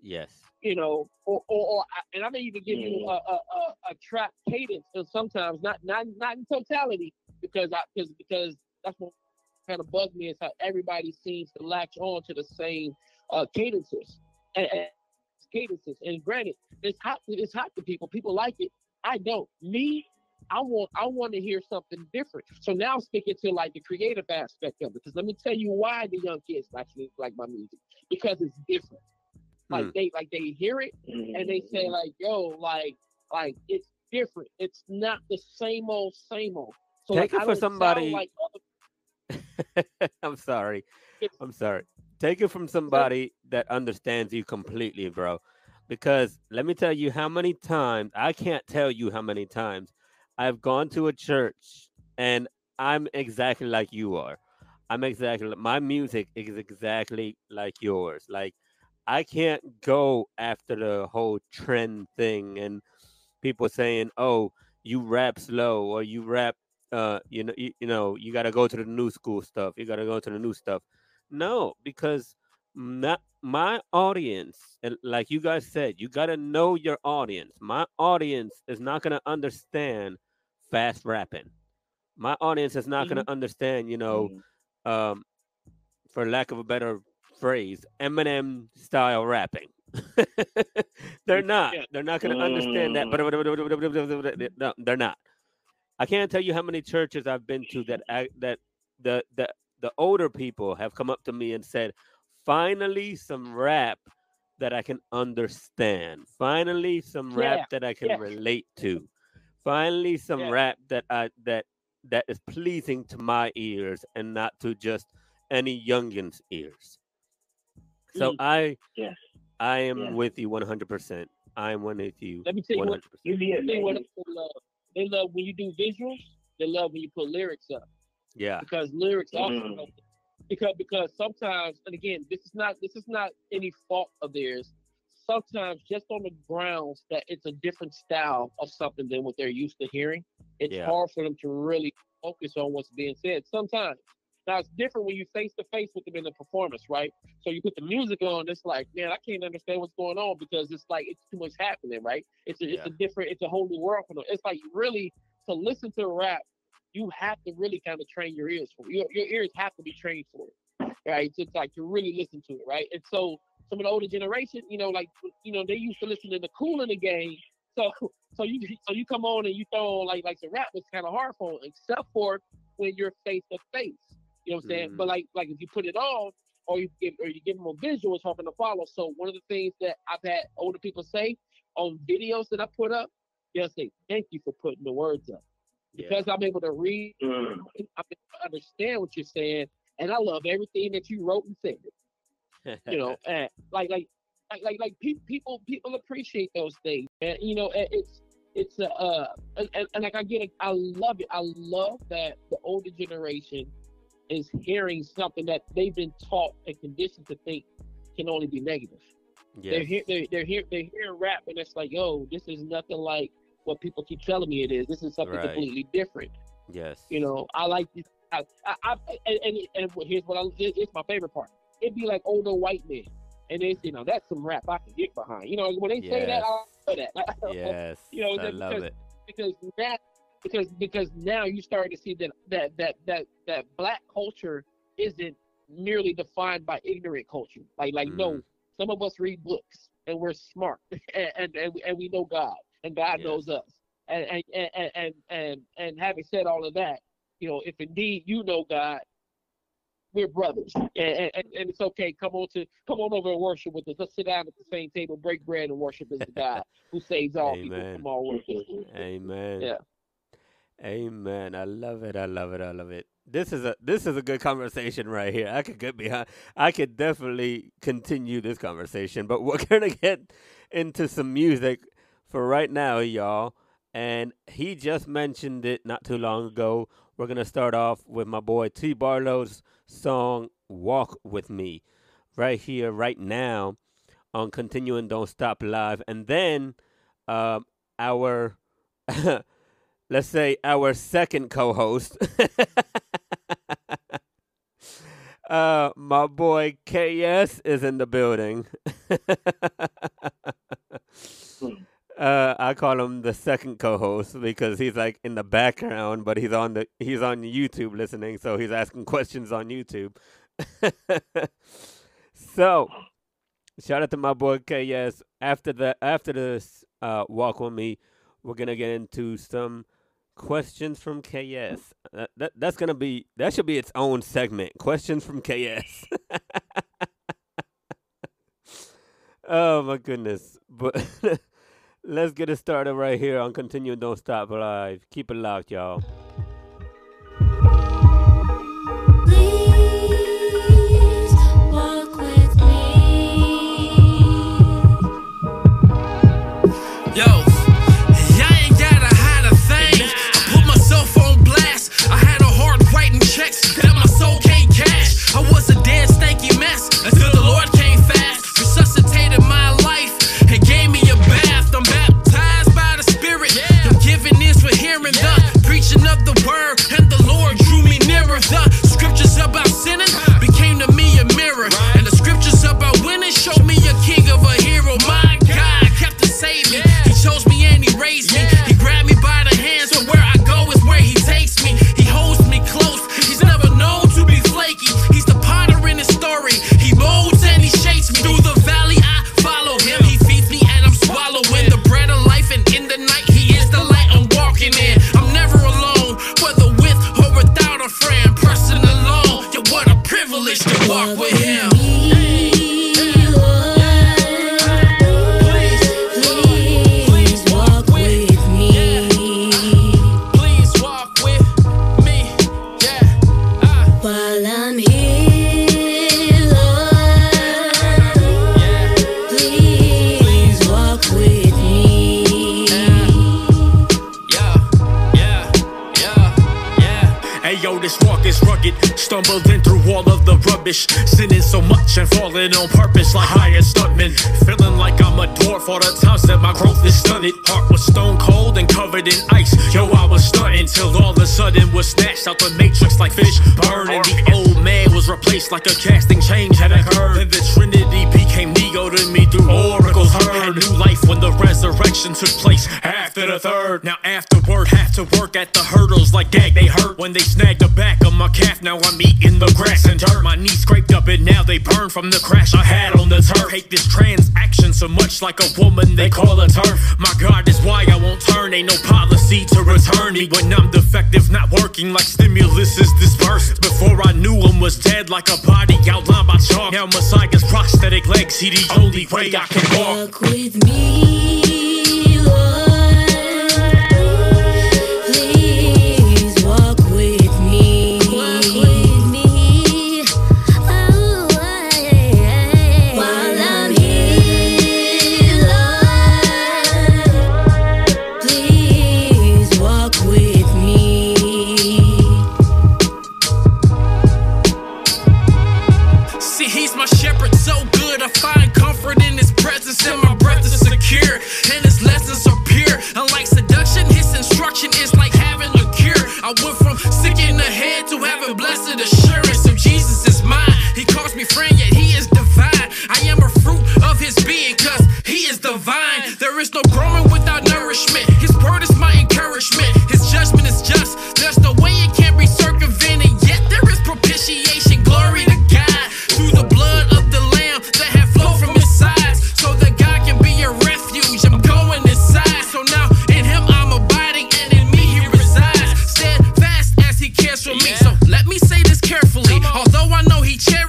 Yes. you know, or, or, or I- and I may even give you a, a, a, a trap cadence, and sometimes not not not in totality, because I because because that's what kind of bugs me is how everybody seems to latch on to the same uh, cadences and, and cadences. And granted, it's hot it's hot to people. People like it. I don't. Me, I want I want to hear something different. So now I'm speaking to like the creative aspect of it. Because let me tell you why the young kids actually like my music because it's different. Like Hmm. they like they hear it and they say like, "Yo, like, like it's different. It's not the same old, same old." So Take like, it for somebody- Like other [LAUGHS] I'm sorry. It's- I'm sorry. Take it from somebody that understands you completely, bro. Because let me tell you how many times I can't tell you how many times I've gone to a church and I'm exactly like you are. I'm exactly my music is exactly like yours. Like I can't go after the whole trend thing and people saying, "Oh, you rap slow or you rap uh you know you, you know you got to go to the new school stuff you got to go to the new stuff no because not my audience and like you guys said you got to know your audience. My audience is not going to understand fast rapping. My audience is not going to mm-hmm. understand you know mm-hmm. um for lack of a better phrase eminem style rapping. [LAUGHS] They're not. Yeah. they're not going to understand that. But no, they're not I can't tell you how many churches I've been to that I, that the the the older people have come up to me and said, "Finally, some rap that I can understand. Finally, some Yeah, rap that I can yeah. relate to. Finally, some Yeah. rap that I that that is pleasing to my ears and not to just any youngin's ears." So Mm. I Yes. I am Yeah. with you 100%. I am one with you Let me tell you what 100%. You be what amazed. they love. They love when you do visuals. They love when you put lyrics up Yeah. because lyrics also Mhm. help. because because sometimes and again this is not this is not any fault of theirs. Sometimes just on the grounds that it's a different style of something than what they're used to hearing, it's Yeah. hard for them to really focus on what's being said. Sometimes. Now it's different when you face to face with them in the performance, right? So you put the music on, it's like, man, I can't understand what's going on because it's like it's too much happening, right? It's a, it's a different, it's a whole new world for them. It's like really to listen to rap, you have to really kind of train your ears for it. Your, your ears have to be trained for it, right? It's like to really listen to it, right? And so some of the older generation, you know, like you know, they used to listen to the Kool and the Gang. So so you so you come on and you throw on like like the rap, it's kind of hard for them, except for when you're face to face. You know what I'm saying? Mhm. But like like if you put it on or you give or you give them a visual, it's hard to follow. So one of the things that I've had older people say on videos that I put up, they'll say, "Thank you for putting the words up." Yeah. Because I'm able to read, Mm. I'm able to understand what you're saying, and I love everything that you wrote and said. [LAUGHS] You know, and like like like like, like pe- people people appreciate those things, and you know, and it's it's a uh, and, and, and like I get it, I love it. I love that the older generation is hearing something that they've been taught and conditioned to think can only be negative. They're Yes. hear they're they're hear they're hearing rap and it's like, yo, this is nothing like what people keep telling me it is. This is something Right. completely different. Yes. You know, I like this. I, I, I and, and, and here's what I it's my favorite part. It'd be like older white men, and they say, you know, that's some rap I can get behind. You know, when they say that, Yes. I love that. [LAUGHS] Yes. You know, I love because- it. because that because because now you start to see that that that that that black culture isn't merely defined by ignorant culture. Like like no, Mhm. some of us read books and we're smart [LAUGHS] and and and we know God and God Yes. knows us. And and, and and and and having said all of that, you know, if indeed you know God, we're brothers, and, and, and it's okay. Come on to come on over and worship with us. Let's sit down at the same table, break bread, and worship as the [LAUGHS] God who saves all people Amen. from all worship. Amen. Yeah. Amen. I love it. I love it. I love it. This is a this is a good conversation right here. I could get behind. I could definitely continue this conversation, but we're [LAUGHS] gonna get into some music for right now, y'all. And he just mentioned it not too long ago. We're gonna start off with my boy T Barlow's song "Walk with Me," right here, right now, on Continuing Don't Stop Live, and then um, our [LAUGHS] let's say our second co-host [LAUGHS] uh my boy KS is in the building [LAUGHS] uh I call him the second co-host because he's like in the background but he's on the he's on YouTube listening so he's asking [LAUGHS] questions on YouTube [LAUGHS] so shout out to my boy KS after the after this uh walk with me we're gonna get into some questions from KS. That, that that's gonna be that should be its own segment. Questions from KS. [LAUGHS] oh my goodness! But let's get it started right here on Continue Don't Stop Live. Keep it locked, y'all. Walk with him. Stumbling through all of the rubbish. Sinning so much and falling on purpose like high as stuntman. Feeling like I'm a dwarf all the times that my growth is stunted. Heart was stone cold and covered in ice. Yo, I was stunting till all of a sudden was snatched out the matrix like fish burning. The old man was replaced like a casting change had occurred. Then the Trinity became Neo to me through oracles heard. New life when the resurrection took place to work at the hurdles like gag. They hurt when they snagged the back of my calf. Now I'm eating the grass and dirt. My knees scraped up and now they burn from the crash I had on the turf. Hate this transaction so much like a woman they call a turf. My God is why I won't turn. Ain't no policy to return me when I'm defective, not working like stimulus is dispersed. Before I knew him was dead like a body outlined by chalk. Now Messiah's prosthetic legs, he the only way I can walk. Walk with me, Lord.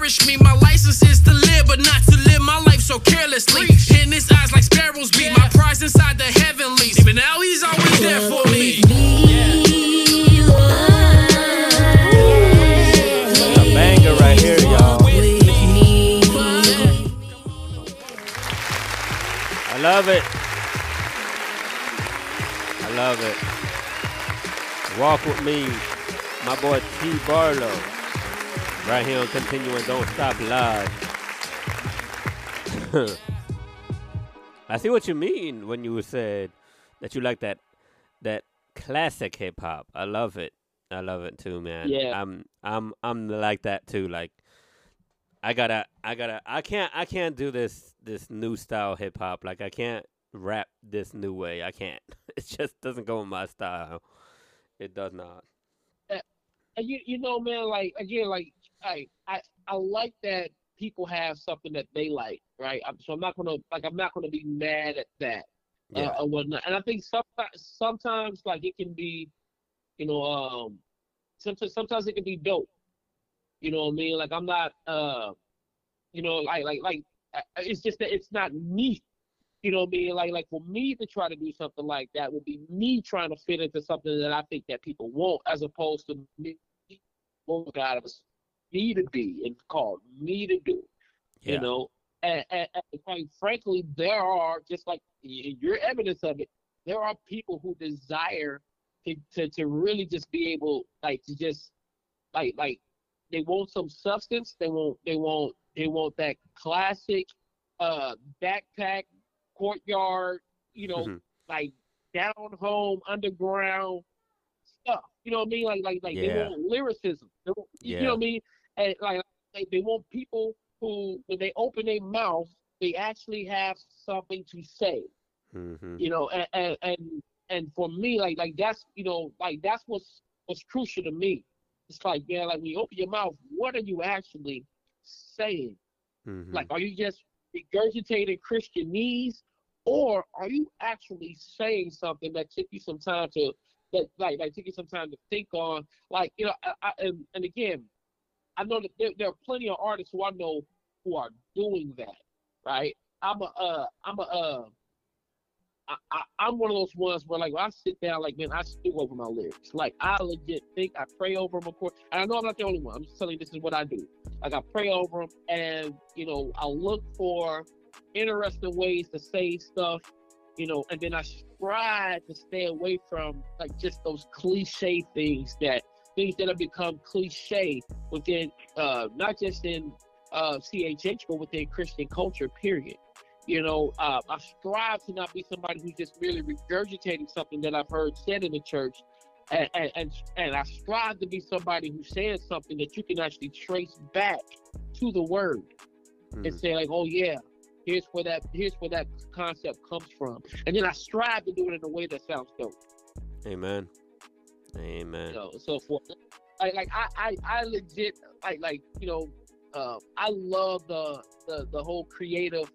cherish me. My license is to live, but not to live my life so carelessly. In his eyes like sparrows be. My prize inside the heavenlies. Even now he's always there for me. A banger right here, y'all. I love it. I love it. Walk with me, my boy T. Barlow. Right here on Continuing Don't Stop Live. [LAUGHS] I see what you mean when you said that you like that that classic hip hop. I love it. I love it too, man. Yeah. I'm I'm I'm like that too. Like I gotta I gotta I can't I can't do this this new style hip hop. Like I can't rap this new way. I can't. [LAUGHS] It just doesn't go in my style. It does not. Uh, and you you know, man, like again, like I I I like that people have something that they like, right? I'm, so I'm not gonna like I'm not gonna be mad at that Yeah. uh, or whatnot. And I think sometimes sometimes like it can be, you know, um, sometimes sometimes it can be dope. You know what I mean? Like I'm not, uh, you know, like like like uh, it's just that it's not me. You know what I mean? Like like for me to try to do something like that would be me trying to fit into something that I think that people want, as opposed to me what God has me to be and called me to do. Yeah. You know, and, and, and quite frankly, there are just like your evidence of it. There are people who desire to, to, to really just be able, like, to just like like they want some substance. They want they want they want that classic uh backpack courtyard. You know, Mhm. like down home underground stuff. You know what I mean? Like like like they want lyricism. They want, you know what I mean? And like they, they want people who when they open their mouth, they actually have something to say. hmm You know, and and and, and for me, like like that's you know like that's what's what's crucial to me. It's like yeah, like when you open your mouth, what are you actually saying? hmm Like, are you just regurgitating Christianese, or are you actually saying something that took you some time to that like like took you some time to think on? Like, you know, I, I, and, and again, I know that there, there are plenty of artists who I know who are doing that. Right? I'm a uh, I'm a uh, I, I'm one of those ones where like I sit down, like man, I stew over my lyrics. Like I legit think I pray over them, of course. And I know I'm not the only one. I'm just telling you this is what I do. Like I pray over them, and you know I look for interesting ways to say stuff, you know, and then I strive to stay away from like just those cliche things that things that have become cliche within uh not just in uh CHH but within Christian culture. Period. You know, uh, I strive to not be somebody who's just merely regurgitating something that I've heard said in the church, and and and, I strive to be somebody who says something that you can actually trace back to the word Mm-hmm. and say like, oh yeah, here's where that here's where that concept comes from, and then I strive to do it in a way that sounds dope. Amen. Amen. Know, so for like like I I, I legit like like you know uh, I love the, the the whole creative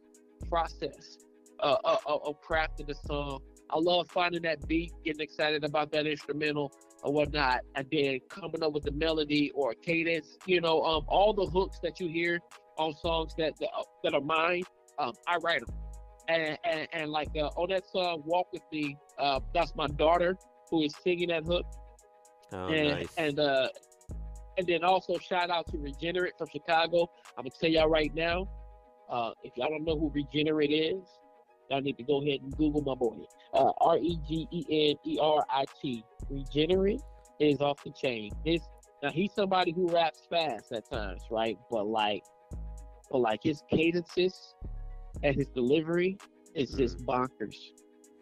process uh, uh, of, of crafting the song. I love finding that beat, getting excited about that instrumental or whatnot, and then coming up with the melody or cadence. You know, um, all the hooks that you hear on songs that that, that are mine, um, I write them. And, and, and like uh, on that song "Walk with Me," uh, that's my daughter who is singing that hook Oh, and nice. and uh and then also shout out to Regenerate from Chicago. I'm gonna tell y'all right now, uh, if y'all don't know who Regenerate is, y'all need to go ahead and Google my boy. Uh, R E G E N E R I T. Regenerate is off the chain. His now he's somebody who raps fast at times, right? But like, but like his cadences and his delivery is just bonkers.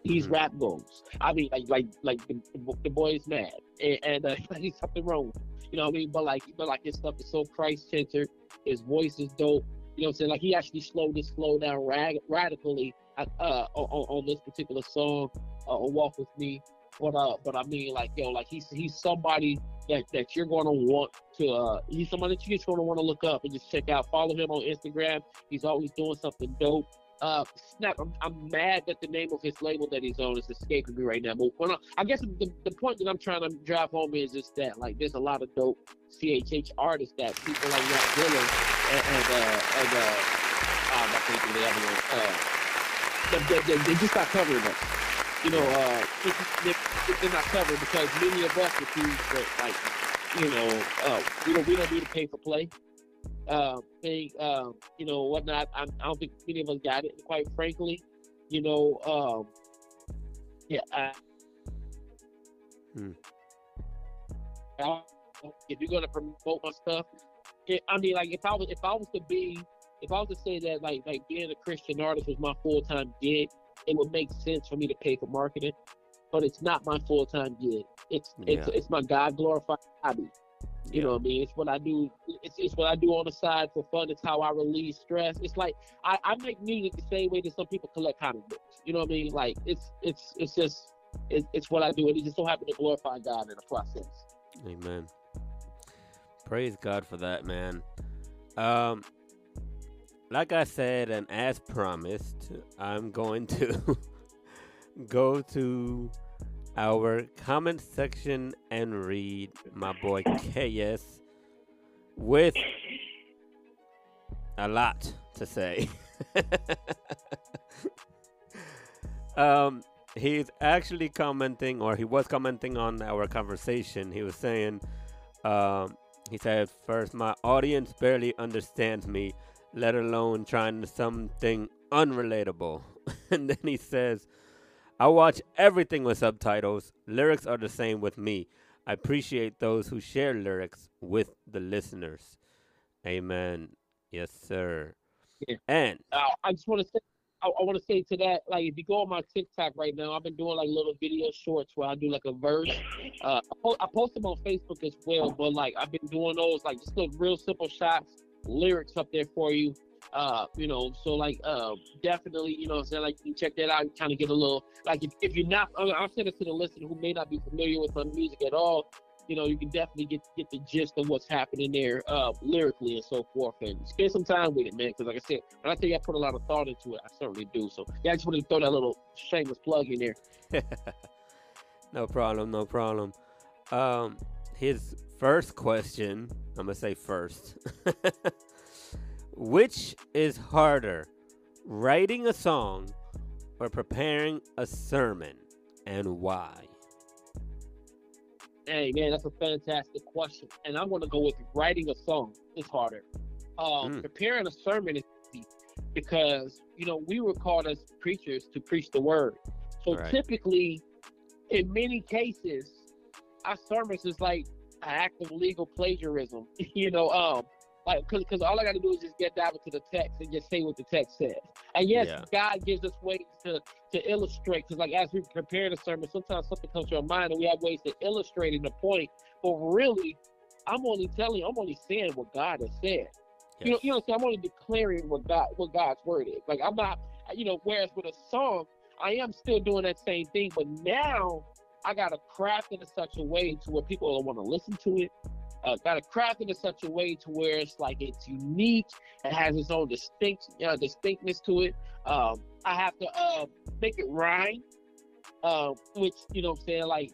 He's Mhm. rap goals. I mean, like, like, like the, the boy is mad, and, and uh, [LAUGHS] he's something wrong. You know what I mean? But like, but like his stuff is so Christ centered. His voice is dope. You know what I'm saying? Like he actually slowed his flow down rag- radically uh, uh, on, on this particular song, uh, "Walk with Me." But uh, but I mean, like yo, like he's he's somebody that that you're gonna want to. Uh, he's somebody that you're just gonna want to look up and just check out. Follow him on Instagram. He's always doing something dope. Uh, snap! I'm, I'm mad that the name of his label that he's on is escaping me right now. But when I, I guess the, the point that I'm trying to drive home is just that like there's a lot of dope CHH artists that people like Rap Dilla and, and uh and uh, uh, I think the other one. Uh, they, they, they, just not covering us. You know, uh, they, they, they're not covered because many of us refuse to like, you know, uh, we don't we don't need to pay for play. Uh, thing, uh, you know, whatnot. I, I don't think many of us got it. Quite frankly, You know, um, yeah. I, Hmm. I- if you're gonna promote my stuff, it, I mean, like if I was if I was to be if I was to say that like like being a Christian artist was my full time gig, it would make sense for me to pay for marketing. But it's not my full time gig. It's it's Yeah. it's my God glorified hobby. You know what I mean? It's what I do. It's, it's what I do on the side for fun. It's how I release stress. It's like I, I make music the same way that some people collect comic books. You know what I mean? Like it's it's it's just it's, it's what I do, and it just so happen to glorify God in the process. Amen. Praise God for that, man. Um, like I said, and as promised, I'm going to [LAUGHS] go to our comment section and read my boy KS with a lot to say. [LAUGHS] um, he's actually commenting, or he was commenting on our conversation. He was saying, um, he said, first, my audience barely understands me, let alone trying to something unrelatable. [LAUGHS] and then he says, I watch everything with subtitles. Lyrics are the same with me. I appreciate those who share lyrics with the listeners. Amen. Yes, sir. Yeah. And uh, I just want to say, I, I want to say to that, like, if you go on my TikTok right now, I've been doing like little video shorts where I do like a verse. Uh, I, po- I post them on Facebook as well, but like I've been doing those like just little real simple shots, lyrics up there for you. Uh, you know, so like, uh, definitely, you know, I'm saying like you check that out kind of get a little like if, if you're not, I'll send it to the listener who may not be familiar with my music at all. You know, you can definitely get get the gist of what's happening there, uh, lyrically and so forth, and spend some time with it, man. Because like I said, when I you I put a lot of thought into it, I certainly do. So yeah, I just wanted to throw that little shameless plug in there. [LAUGHS] no problem, no problem. Um, his first question, I'm gonna say first. [LAUGHS] Which is harder, writing a song or preparing a sermon, and why? Hey man, that's a fantastic question, and I'm going to go with writing a song is harder. Um, Mm. Preparing a sermon is easy because you know we were called as preachers to preach the word. So Right. typically, in many cases, our sermons is like an act of legal plagiarism. [LAUGHS] you know, um, like because all I got to do is just get down to the text and just say what the text says. And yes, Yeah. God gives us ways to to illustrate because like as we prepare the sermon, sometimes something comes to our mind and we have ways to illustrate in the point. But really, I'm only telling I'm only saying what God has said. You know, you know, what I'm only declaring what God what God's word is. Like I'm not, you know. Whereas with a song, I am still doing that same thing, but now I got to craft it in such a way to where people want to listen to it. Uh, got to craft it in such a way to where it's like it's unique. It has its own distinct uh, distinctness to it. Um, I have to uh, make it rhyme, uh, which you know, what I'm saying like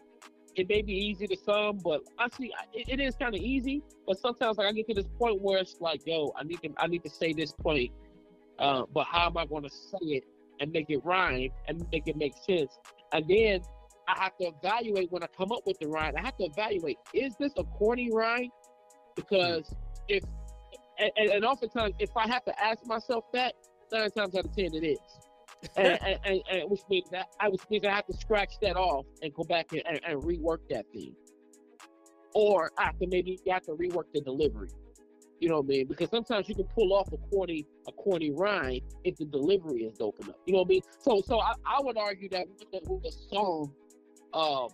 it may be easy to some, but I- it, it is kind of easy. But sometimes like I get to this point where it's like, yo, I need to I need to say this point, uh, but how am I going to say it and make it rhyme and make it make sense? And then I have to evaluate when I come up with the rhyme. I have to evaluate: is this a corny rhyme? Because if and, and, oftentimes if I have to ask myself that, nine times out of ten it is. [LAUGHS] and, and, and, and which means that I which means I have to scratch that off and go back and, and, rework that thing. Or I have to maybe have to rework the delivery. You know what I mean? Because sometimes you can pull off a corny a corny rhyme if the delivery is dope enough. You know what I mean? So so I, I would argue that with the, with the song, um,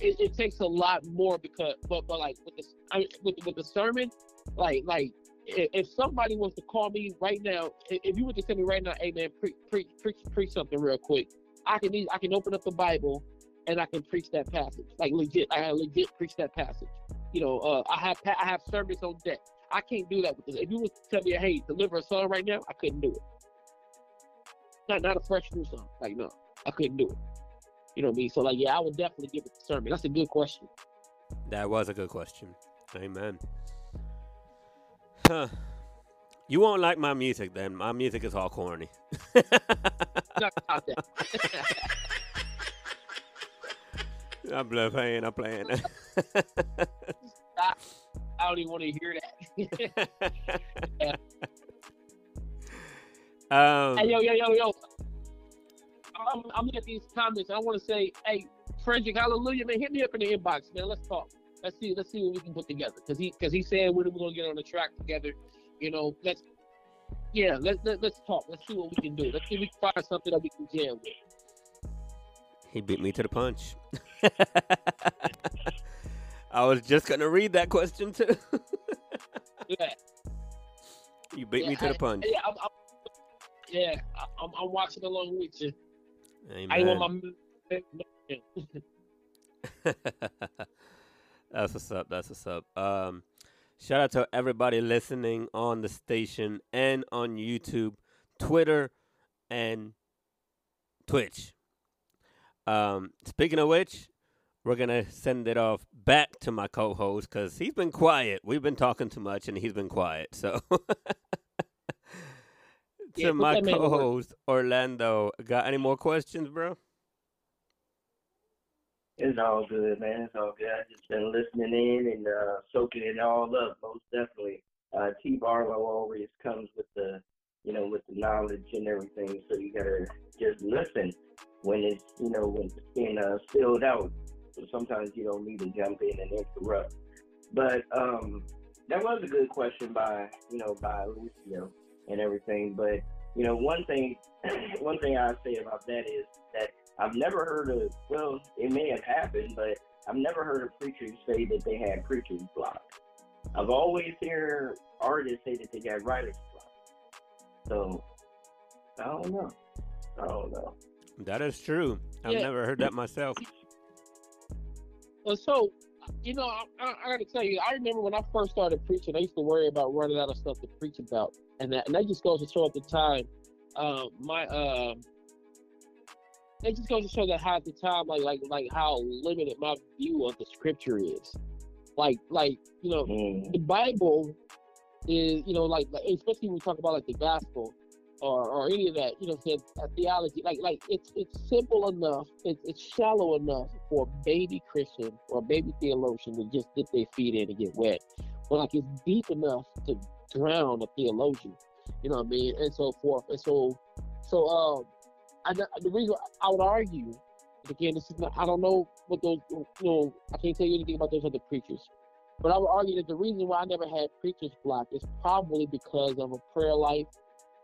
it, it takes a lot more because but but like with the I mean, with with the sermon, like like if, if somebody wants to call me right now, if, you were to tell me right now, hey man, pre- pre- preach preach something real quick, I can I can open up the Bible and I can preach that passage, like legit. I legit preach that passage. You know, uh, I have I have sermons on deck. I can't do that with this. If you would tell me, hey, deliver a song right now, I couldn't do it. Not not a fresh new song. Like no, I couldn't do it. You know what I mean? So like, yeah, I would definitely give it the sermon. That's a good question. That was a good question. Amen. Huh. You won't like my music then. My music is all corny. [LAUGHS] Not about that. [LAUGHS] I'm playing, I'm playing. [LAUGHS] I don't even want to hear that. um, hey, yo, yo, yo, yo. I'm, I'm looking at these comments. I want to say, hey, Frederick, hallelujah, man, hit me up in the inbox, man. Let's talk. Let's see. Let's see what we can put together. Cause he, cause he said we're gonna get on the track together. You know, let's, yeah, let's let, let's talk. Let's see what we can do. Let's see if we can find something that we can jam with. He beat me to the punch. [LAUGHS] I was just gonna read that question too. Yeah, you beat yeah, me to the I- punch. Yeah, I'm, I'm, yeah, I'm, I'm watching along with you. Amen. I want my. [LAUGHS] That's what's up. That's what's up. Um, shout out to everybody listening on the station and on YouTube, Twitter, and Twitch. Um, speaking of which, we're gonna send it off back to my co-host because he's been quiet. We've been talking too much, and he's been quiet. So, [LAUGHS] Yeah, my that man to work. co-host Orlando, got any more questions, bro? It's all good, man. It's all good. I just been listening in and uh, soaking it all up, most definitely. Uh, T. Barlow always comes with the, you know, with the knowledge and everything. So you gotta just listen when it's, you know, when it's being uh, spilled out. So sometimes you don't need to jump in and interrupt. But um, that was a good question by, you know, by Lucio and everything. But you know, one thing, [CLEARS THROAT] one thing I say about that is that I've never heard of, well, it may have happened, but I've never heard of preachers say that they had preacher's block. I've always heard artists say that they got writer's block. So, I don't know. I don't know. That is true. I've Yeah. never heard that myself. Well, so you know, I, I, I got to tell you, I remember when I first started preaching, I used to worry about running out of stuff to preach about, and that and that just goes to show at the time, uh, my uh, it just goes to show that how at the time, like like like how limited my view of the scripture is, like like you know, Mm. the Bible is, you know, like, like especially when we talk about like the gospel or, or any of that, you know, said uh, theology, like like it's it's simple enough, it's it's shallow enough for a baby Christian or a baby theologian to just dip their feet in and get wet, but like it's deep enough to drown a theologian, you know what I mean, and so forth, and so so um, I, the reason I would argue, again, this is not, I don't know what those, you know, I can't tell you anything about those other preachers. But I would argue that the reason why I never had preacher's block is probably because of a prayer life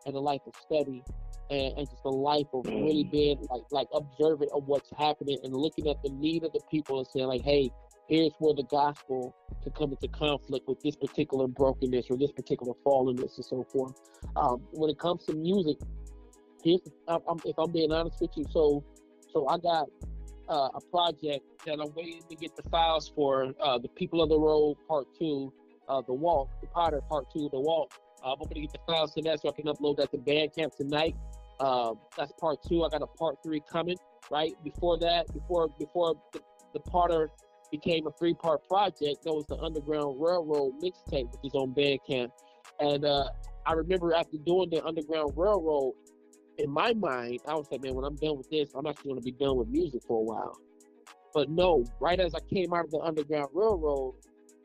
and a life of study and, and just a life of really being like like observant of what's happening and looking at the need of the people and saying like, hey, here's where the gospel can come into conflict with this particular brokenness or this particular fallenness and so forth. Um, when it comes to music, here's I'm, I'm, if I'm being honest with you, so so I got uh, a project that I'm waiting to get the files for uh, the People of the Road Part Two, uh, the Walk, the Potter Part Two, the Walk. Uh, I'm going to get the files to that so I can upload that to Bandcamp tonight. Um, that's Part Two. I got a Part Three coming. Right before that, before before the, the Potter became a three-part project, that was the Underground Railroad mixtape, which is on Bandcamp. And uh, I remember after doing the Underground Railroad, in my mind, I was like, man, when I'm done with this, I'm actually going to be done with music for a while. But no, right as I came out of the Underground Railroad,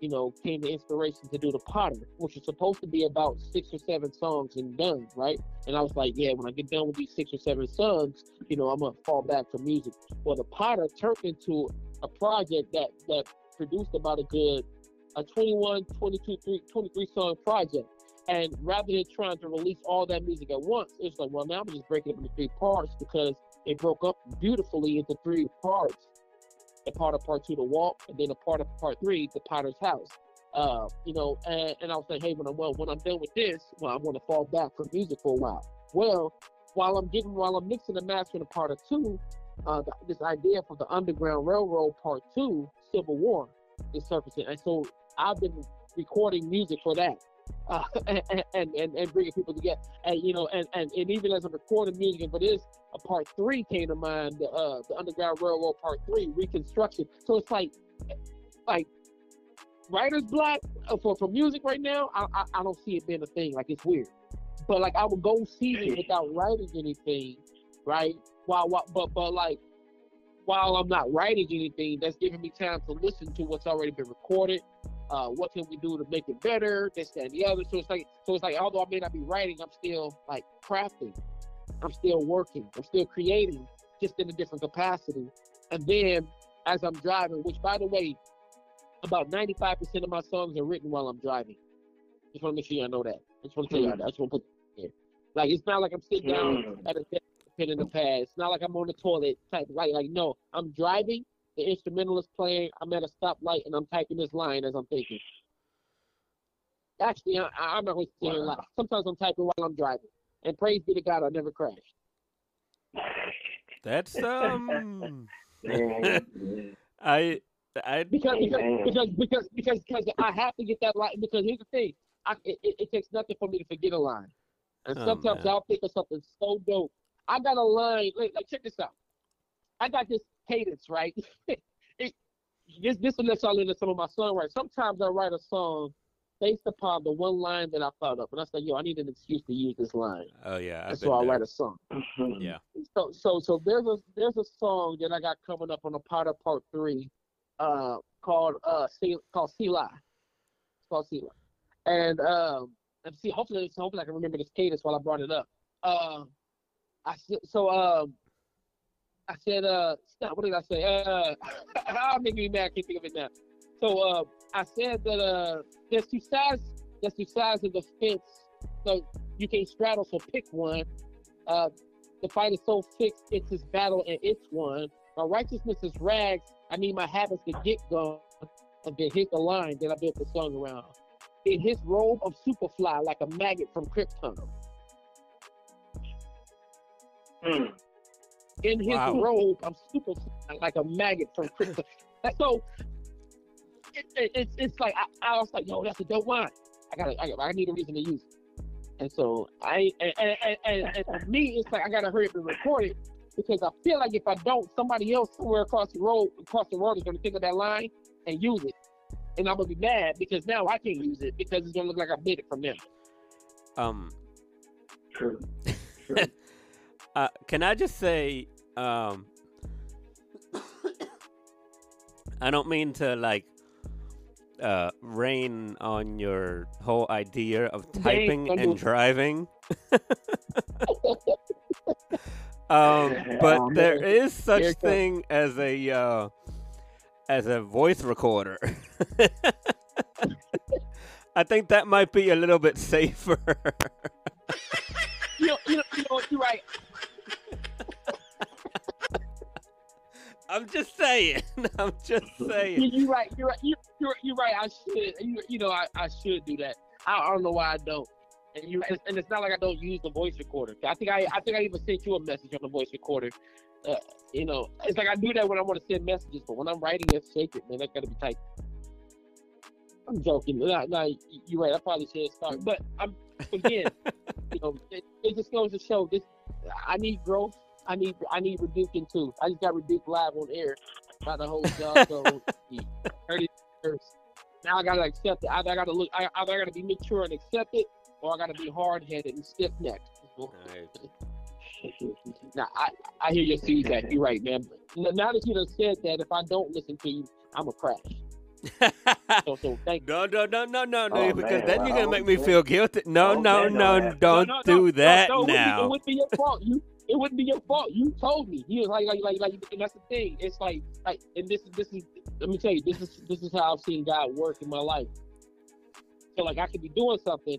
you know, came the inspiration to do the Potter, which is supposed to be about six or seven songs and done, right? And I was like, yeah, when I get done with these six or seven songs, you know, I'm gonna fall back to music. Well, the Potter turned into a project that that produced about a good a 21, 22, 3, 23 song project. And rather than trying to release all that music at once, it's like, well, now I'm just breaking it up into three parts because it broke up beautifully into three parts. A Potter part two, the walk, and then a Potter part three, the Potter's house. Uh, you know, and, and I was like, hey, when I'm well, when I'm done with this, well, I'm gonna fall back from music for a while. Well, while I'm getting while I'm mixing and mastering the Potter two, uh, th- this idea for the Underground Railroad Part Two, Civil War, is surfacing, and so I've been recording music for that, uh, [LAUGHS] and, and and and bringing people together, and you know, and and, and even as I'm recording music for this, a Part Three came to mind, the uh, the Underground Railroad Part Three, Reconstruction. So it's like, like writer's block uh, for for music right now. I, I I don't see it being a thing. Like it's weird, but like I would go see it without writing anything, right? While, while but but like while I'm not writing anything, that's giving me time to listen to what's already been recorded. Uh, what can we do to make it better? This, that, and the other. So it's like, so it's like, although I may not be writing, I'm still like crafting. I'm still working. I'm still creating, just in a different capacity. And then as I'm driving, which by the way, about 95% of my songs are written while I'm driving. Just want to make sure y'all know that. I just want to tell y'all that. I just want to put it here. Like it's not like I'm sitting down Mm. at a pen in the pad. It's not like I'm on the toilet type. Like like no, I'm driving. The instrumental is playing. I'm at a stoplight and I'm typing this line as I'm thinking. Actually, I, I- I'm not going to say a lot. Sometimes I'm typing while I'm driving. And praise be to God, I never crashed. That's um. [LAUGHS] I I because because, because because because because I have to get that line. Because here's the thing, I, it, it, it takes nothing for me to forget a line, and Oh, sometimes man. I'll think of something so dope. I got a line. Like, like check this out. I got this cadence right. [LAUGHS] it, this this will let y'all into some of my songwriting. Sometimes I write a song based upon the one line that I thought of, and I say, yo, I need an excuse to use this line, oh yeah. I've and so I write a song. [CLEARS THROAT] Yeah. So so so there's a there's a song that I got coming up on a Potter Part Three, uh, called uh C, called Sila. It's called Sila, and um and see hopefully hopefully I can remember this cadence while I brought it up. Uh, I so um. I said, uh, stop, what did I say? Uh, [LAUGHS] I'll make me mad, I can't think of it now. So, uh, I said that, uh, there's two sides, there's two sides of the fence, so you can't straddle, so pick one. Uh, the fight is so fixed, it's his battle and it's won. My righteousness is rags. I need my habits to get gone. And then hit the line that I built the song around. In his robe of superfly, like a maggot from Krypton. Mm. In his Wow. robe, I'm superfly, like a maggot from Krypton. And [LAUGHS] so it, it, it's it's like I, I was like, yo, that's a dope line. I gotta, I, I need a reason to use it. And so I and, and, and, and, and for me, it's like I gotta hurry up and record it because I feel like if I don't, somebody else somewhere across the road across the road is gonna think of that line and use it, and I'm gonna be mad because now I can't use it because it's gonna look like I bid it from them. Um. True. [LAUGHS] Uh, can I just say, um, [COUGHS] I don't mean to like uh, rain on your whole idea of typing on and driving. [LAUGHS] um, but there man. is such Here it comes. thing as a uh, as a voice recorder. [LAUGHS] I think that might be a little bit safer. [LAUGHS] You know, you know, you know, you're right. I'm just saying. [LAUGHS] I'm just saying. you're right. You're right. You, you're, you're right. I should. You, you know, I, I should do that. I, I don't know why I don't. And you and it's not like I don't use the voice recorder. I think I I think I even sent you a message on the voice recorder. Uh, you know, it's like I do that when I want to send messages, but when I'm writing, it's sacred, man. That gotta be typed. I'm joking. No, no, you're right. I probably should start, but I'm again. [LAUGHS] you know, it, it just goes to show this. I need growth. I need I need rebuking too. I just got rebuked live on air by the whole job. So [LAUGHS] thirty years. Now I gotta accept it. Either I gotta look. I, either I gotta be mature and accept it, or I gotta be hard headed and stiff necked. Now I I hear your feedback. You're right, man. N- Now that you have said that, if I don't listen to you, I'm a crash. [LAUGHS] So so thank no, no, no, no, no, no, Oh, because man, then you're gonna make me feel guilty. No, Oh, no, man, no, no, don't no, no, do no, that no, it wouldn't be- now. It wouldn't be your fault. You it wouldn't be your fault. You told me. You was like like like like and that's the thing. It's like like and this is this is let me tell you, this is this is how I've seen God work in my life. So like I could be doing something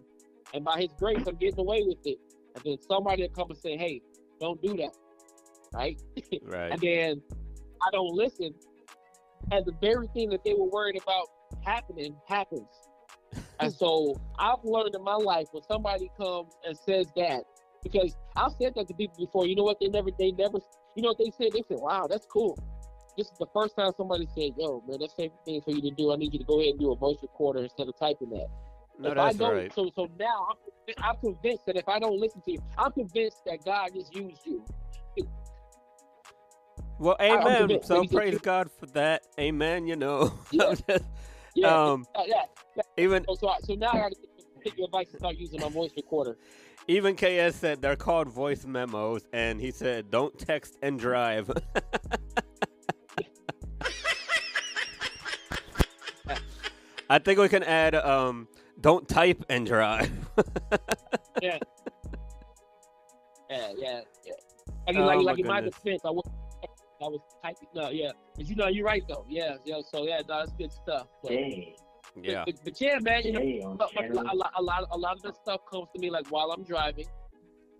and by his grace I'm getting away with it. And then somebody will come and say, Hey, don't do that. Right? [LAUGHS] Right. and then I don't listen. And the very thing that they were worried about happening happens. and [LAUGHS] so I've learned in my life when somebody comes and says that, because I've said that to people before. You know what? They never, they never, you know what they said? They said, "Wow, that's cool." This is the first time somebody said, "Yo, man, that's safe thing for you to do. I need you to go ahead and do a voice recorder instead of typing that." No, if I that's don't, right. so so now I'm, I'm convinced that if I don't listen to you, I'm convinced that God just used you. Well, amen. So praise God for that. Amen. You know, Yeah. [LAUGHS] Yeah, um, uh, yeah. even So, so, I- so now I got to take your advice and start using my voice recorder. Even KS said they're called voice memos, and he said don't text and drive. [LAUGHS] I think we can add um don't type and drive. [LAUGHS] Yeah. Yeah, yeah, yeah. Like, Oh, like, my like in my defense, I was, I was typing. No, yeah, but you know, you're right though. Yeah, yeah. So yeah, no, that's good stuff. But, Dang. But- Yeah. but, but yeah, man, you know, Damn, but, but a, lot, a lot, a lot of this stuff comes to me like while I'm driving,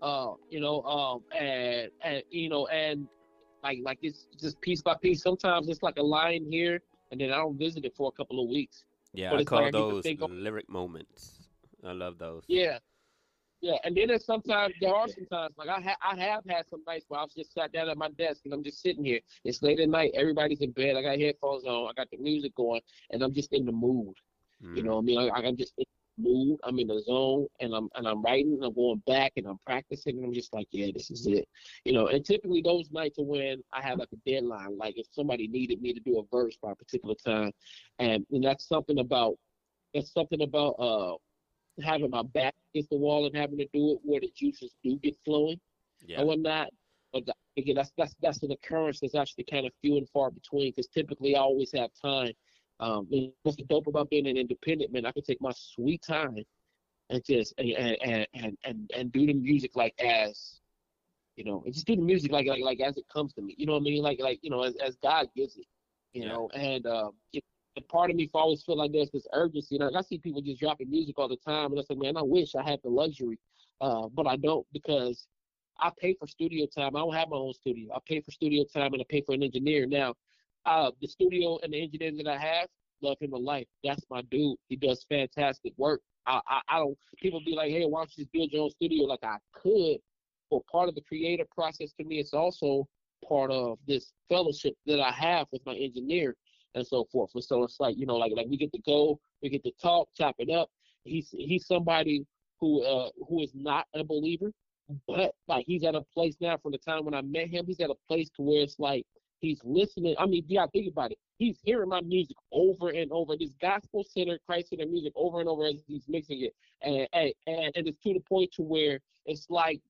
uh, you know, um, and and you know, and like like it's just piece by piece. Sometimes it's like a line here, and then I don't visit it for a couple of weeks. Yeah, But I call like I get to those think of- lyric moments. I love those. Yeah, yeah. And then there's sometimes there are sometimes like I ha- I have had some nights where I was just sat down at my desk and I'm just sitting here. It's late at night. Everybody's in bed. I got headphones on. I got the music going, and I'm just in the mood. You Mm. know, what I mean, I, I'm just in the mood. I'm in the zone, and I'm and I'm writing. And I'm going back, and I'm practicing, and I'm just like, yeah, this is it. You know, and typically those nights are when I have like a deadline. Like if somebody needed me to do a verse by a particular time, and, and that's something about that's something about uh having my back against the wall and having to do it where the juices do get flowing Yeah. or whatnot. But th- again, that's that's that's an occurrence that's actually kind of few and far between because typically I always have time. Um, and what's dope about being an independent man? I can take my sweet time and just and and and and, and do the music like as you know, and just do the music like like like as it comes to me. You know what I mean? Like like you know, as as God gives it. You Yeah. know, and um, it, and part of me always feel like there's this urgency. Like I see people just dropping music all the time, and I say, man, I wish I had the luxury, uh, but I don't because I pay for studio time. I don't have my own studio. I pay for studio time and I pay for an engineer. Now, uh, the studio and the engineer that I have, love him to life. That's my dude. He does fantastic work. I, I, I don't. People be like, hey, why don't you just build your own studio? Like I could, but part of the creative process to me, it's also part of this fellowship that I have with my engineer and so forth. And so it's like you know, like like we get to go, we get to talk, chop it up. He's he's somebody who uh who is not a believer, but like he's at a place now from the time when I met him, he's at a place to where it's like he's listening. I mean, yeah, think about it. He's hearing my music over and over, this gospel centered, Christ centered music over and over as he's mixing it, and and and it's to the point to where it's like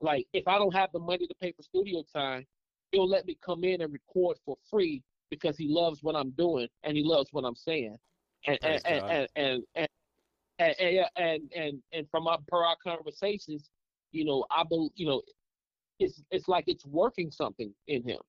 like if I don't have the money to pay for studio time, he'll let me come in and record for free because he loves what I'm doing and he loves what I'm saying. And and, and, and, and, and, and, and, and, from our, per our conversations, you know, I bel you know, it's it's like it's working something in him,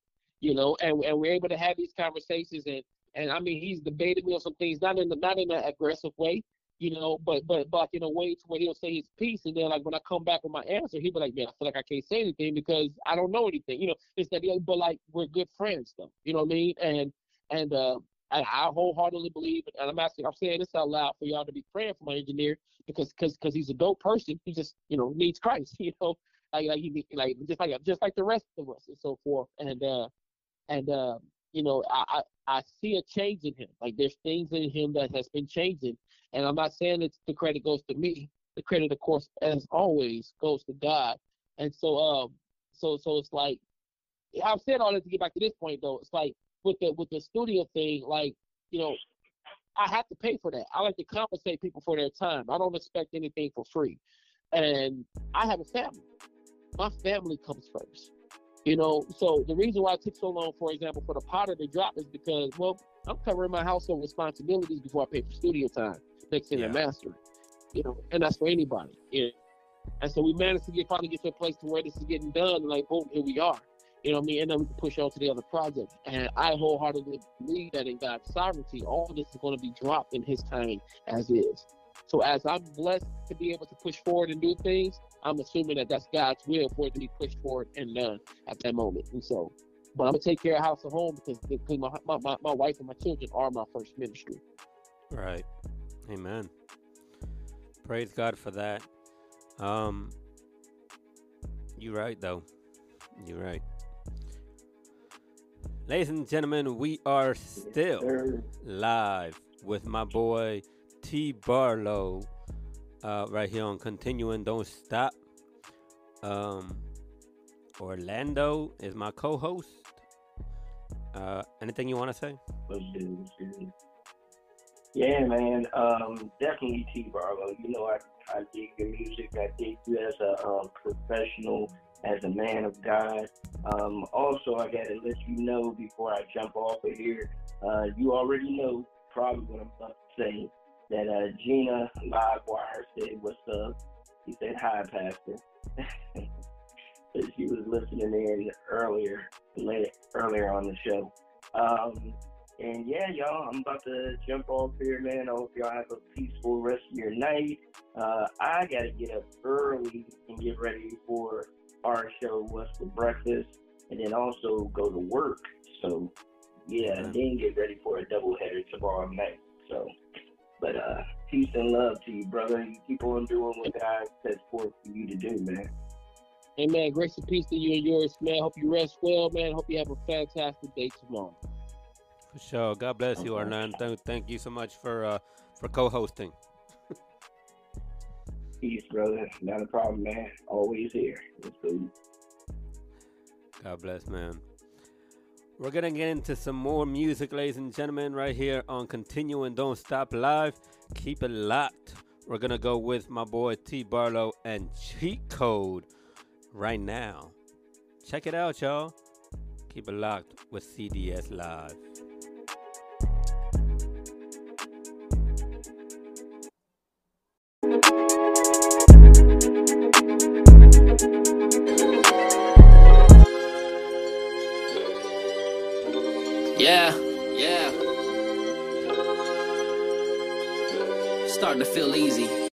you know, and and we're able to have these conversations and and I mean he's debated me on some things, not in the not in an aggressive way, you know, but but but in a way to where he'll say his piece, and then like when I come back with my answer, he'll be like, man, I feel like I can't say anything because I don't know anything, you know. It's that, but like we're good friends though, you know what I mean? And and uh, I, I wholeheartedly believe, and I'm asking, I'm saying this out loud for y'all to be praying for my engineer because because because he's a dope person. He just you know needs Christ, [LAUGHS] you know, like like he like just like just like the rest of us and so forth. And uh and uh you know I, I I see a change in him. Like there's things in him that has been changing, and I'm not saying that the credit goes to me. The credit, of course, as always, goes to God. And so um so so it's like I've said all that to get back to this point though. It's like with the with the studio thing, like you know, I have to pay for that. I like to compensate people for their time. I don't expect anything for free, and I have a family. My family comes first. You know, so the reason why it took so long, for example, for the Potter to drop is because, well, I'm covering my household responsibilities before I pay for studio time, mixing and Yeah. mastering. You know, and that's for anybody. Yeah. And so we managed to get finally get to a place to where this is getting done, and like, boom, here we are. You know what I mean? And then we can push on to the other project. And I wholeheartedly believe that in God's sovereignty, all this is going to be dropped in His time as is. So as I'm blessed to be able to push forward and do things, I'm assuming that that's God's will for it to be pushed forward and done at that moment. And so, but I'm gonna take care of house and home because, because my, my, my, my wife and my children are my first ministry. Right. Amen. Praise God for that. Um you're right though. You're right. Ladies and gentlemen, we are still Sir. live with my boy T Barlow uh, right here on Continue and Don't Stop. Um, Orlando is my co host. Uh, anything you want to say? Yeah, man. Um, definitely T Barlow. You know, I, I dig your music. I dig you as a um, professional, as a man of God. Um, also, I got to let you know before I jump off of here. Uh, you already know probably what I'm about to say. That uh, Gina Livewire said, "What's up?" He said, "Hi, Pastor." [LAUGHS] she was listening in earlier, late, earlier on the show. Um, and yeah, y'all, I'm about to jump off here, man. I hope y'all have a peaceful rest of your night. Uh, I gotta get up early and get ready for our show, What's for Breakfast, and then also go to work. So yeah, Yeah. then get ready for a doubleheader tomorrow night. So, but uh, peace and love to you, brother. You keep on doing what God sets forth for you to do, man. Amen. Grace and peace to you and yours, man. Hope you rest well, man. Hope you have a fantastic day tomorrow. For sure. God bless you, Arnan. Thank, thank you so much for uh, for co-hosting. [LAUGHS] Peace, brother. Not a problem, man. Always here. Let's. God bless, man. We're gonna get into some more music, ladies and gentlemen, right here on Continue and Don't Stop Live. Keep it locked. We're gonna go with my boy T Barlow and Cheat Code right now. Check it out, y'all. Keep it locked with CDS Live. Feel easy.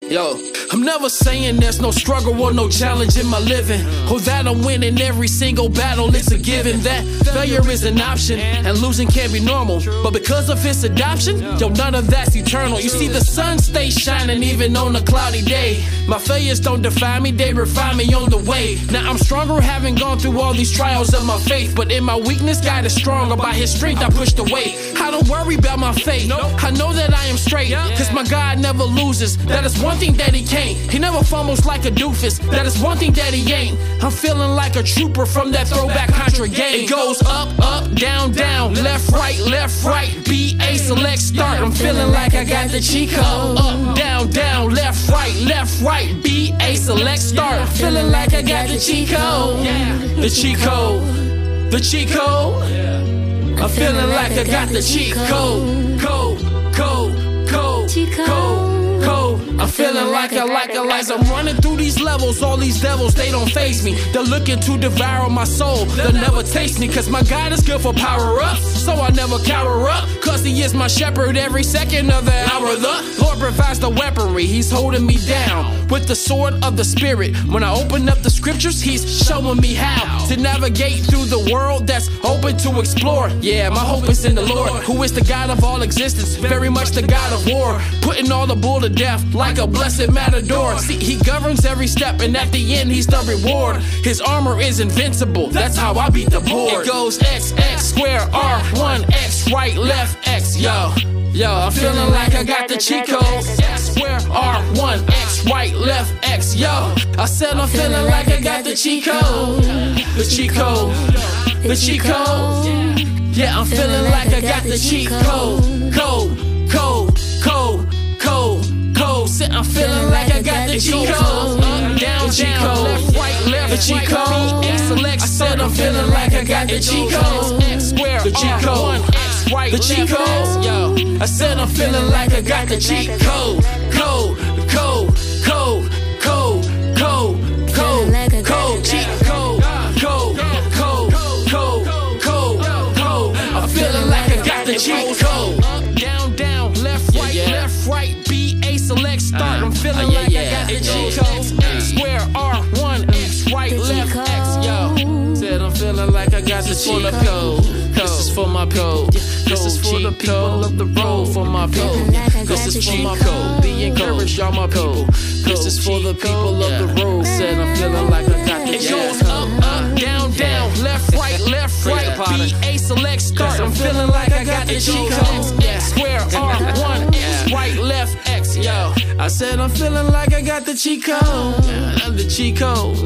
Yo, I'm never saying there's no struggle or no challenge in my living. Or that I'm winning every single battle, it's a given that failure is an option and losing can be normal. But because of his adoption, yo, none of that's eternal. You see, the sun stays shining even on a cloudy day. My failures don't define me, they refine me on the way. Now I'm stronger having gone through all these trials of my faith. But in my weakness, God is stronger. By his strength, I push the weight. I don't worry about my fate. I know that I am straight, cause my God never loses. That is one thing that he can't. He never fumbles like a doofus. That is one thing that he ain't. I'm feeling like a trooper from that throwback Contra game. It goes up, up, down, down, left, right, left, right. B A select start. I'm feeling like I got the cheat code. Up, down, down, left, right, left, right. B A select start. I'm feeling like I got the cheat code. The cheat code. The cheat code. I'm feeling like I got the. Code, code, feeling like I like it like I'm running through these levels. All these devils, they don't face me. They're looking to devour my soul. They'll never taste me, cause my God is good for power up. So I never cower up, cause he is my shepherd every second of the hour. The Lord provides the weaponry, he's holding me down with the sword of the spirit. When I open up the scriptures, he's showing me how to navigate through the world that's open to explore. Yeah, my hope is in the Lord, who is the God of all existence, very much the God of war, putting all the bull to death like a blessed matador. See, he governs every step, and at the end, he's the reward. His armor is invincible, that's how I beat the board. It goes X, X, square, R, 1, X, right, left, X, yo. Yo, I'm feeling like I got the code. X, square, R, 1, X, right, left, X, yo. I said I'm feeling like I got the cheat code. The cheat code. The cheat code. Yeah, I'm feeling like I got the Chico. code, code, code. I'm feeling like I got the cheat code. Up, down, down, left, right, left. The cheat code. Select. I said I'm feeling like I got the cheat code. X square. The cheat code. X right. The cheat code. Yo, I said I'm feeling like I got the cheat code. Code, code, code, code, code, code, code, cheat code. Code, code, code, code. I'm feeling like I got the cheat code. Start. I'm feeling uh, like I got the cheat code. Mm. Square R one X right, left X. Yo, said I'm feeling like I got the cheat code. This is for my code. This is for the people of the road. For my people. This is for my code. Be encouraged, y'all my people. This is for the people of the road. Said I'm feeling like I got the cheat code. It goes up, up, down, down, left, right, left, right. B A select start. I'm feeling like I got the cheat code. Square R one X right, left X. Yo, I said I'm feeling like I got the cheat code. The cheat code.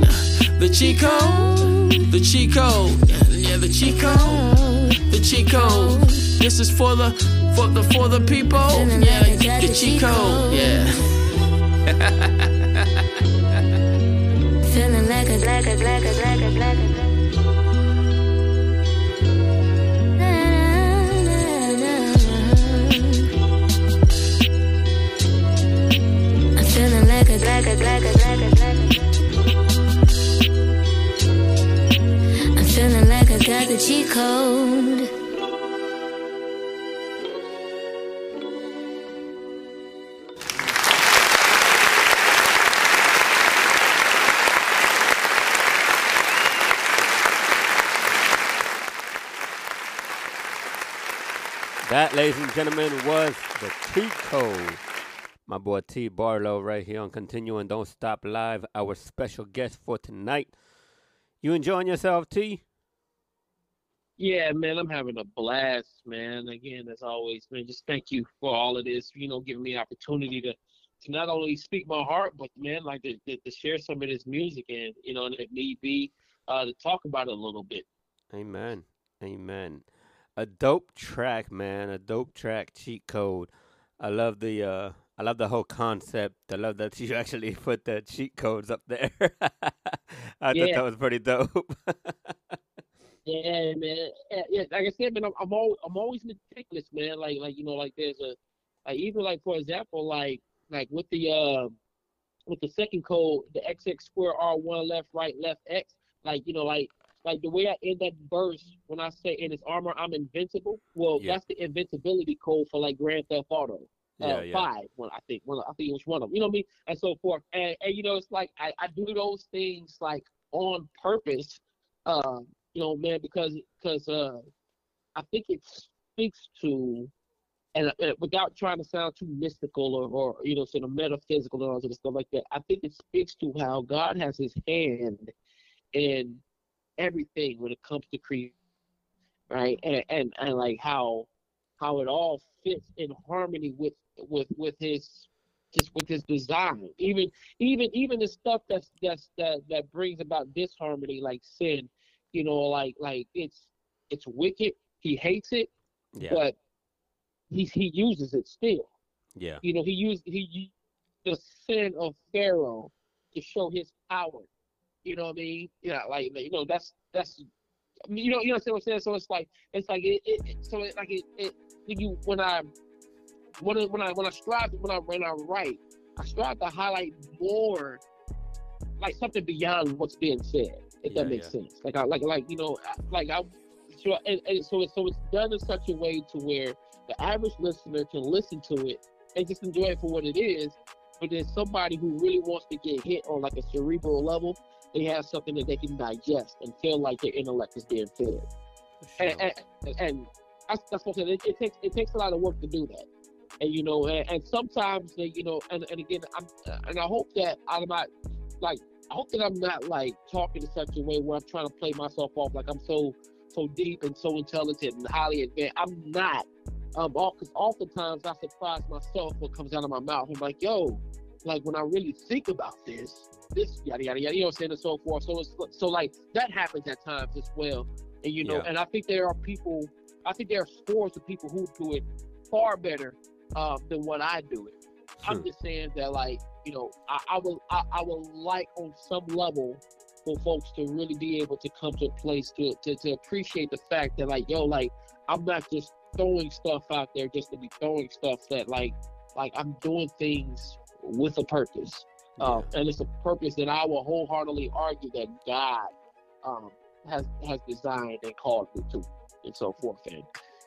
The cheat code. The cheat code. Yeah, the cheat code. The cheat code. This is for the for the for the people. Yeah, the cheat code. Yeah. [LAUGHS] Feeling like a like a like a like a like a I'm feeling like I got the cheat code. That, ladies and gentlemen, was the Cheat Code. My boy T Barlow right here on Continue and Don't Stop Live, our special guest for tonight. You enjoying yourself, T? Yeah, man, I'm having a blast, man. Again, as always, man, just thank you for all of this, you know, giving me opportunity to to not only speak my heart, but man, like to, to, to share some of this music and, you know, and if need be, uh, to talk about it a little bit. Amen. Amen. A dope track, man. A dope track, cheat code. I love the uh I love the whole concept. I love that [LAUGHS] you actually put the cheat codes up there. [LAUGHS] I thought that was pretty dope. Yeah, man. Yeah, yeah, like I said, man, I'm I'm, al- I'm always meticulous, man. Like like you know, like there's a like even like for example, like like with the uh with the second code, the XX square R one left right left X, like you know, like like the way I end that verse when I say in his armor I'm invincible. Well, Yeah. that's the invincibility code for like Grand Theft Auto. Uh, Yeah, yeah. five, one I think, one I think it was one of them. You know what I mean, and so forth. And, and you know, it's like I, I do those things like on purpose. Um, you know, man, because because uh, I think it speaks to, and uh, without trying to sound too mystical or, or you know, sort of metaphysical and all sort of stuff like that, I think it speaks to how God has His hand in everything when it comes to creation, right? And and and like how how it all fits in harmony with with with His just with His design, even even even the stuff that's that's that that brings about disharmony like sin you know, like like it's it's wicked. He hates it, yeah. but he he uses it still. yeah. You know, he used he used the sin of Pharaoh to show his power. You know what I mean? Yeah, like you know that's that's you know you know what I'm saying. So it's like it's like it, it so it like it, it when you when I when I when I when I strive when I when I write, I strive to highlight more like something beyond what's being said. If Yeah, that makes yeah. sense. Like I like like you know like I so and, and so it's so it's done in such a way to where the average listener can listen to it and just enjoy it for what it is. But then somebody who really wants to get hit on like a cerebral level. They have something that they can digest and feel like their intellect is being fed. for And, and, and that's, that's what I'm saying. It, it takes it takes a lot of work to do that. And you know, and, and sometimes they, you know, and, and again, I'm and I hope that I'm not like I hope that I'm not like talking in such a way where I'm trying to play myself off like I'm so so deep and so intelligent and highly advanced. I'm not. Um, because oftentimes I surprise myself what comes out of my mouth. I'm like, yo, like when I really think about this, this yada yada yada, you know what I'm saying, and so forth. So it's so like that happens at times as well. And you know, Yeah. and I think there are people, I think there are scores of people who do it far better um, than what I do it. I'm Hmm. just saying that, like, you know, I, I will, I, I will like on some level for folks to really be able to come to a place to, to, to appreciate the fact that, like, yo, like, I'm not just throwing stuff out there just to be throwing stuff. That, like, like I'm doing things with a purpose, um, and it's a purpose that I will wholeheartedly argue that God um, has has designed and called me to, and so forth. And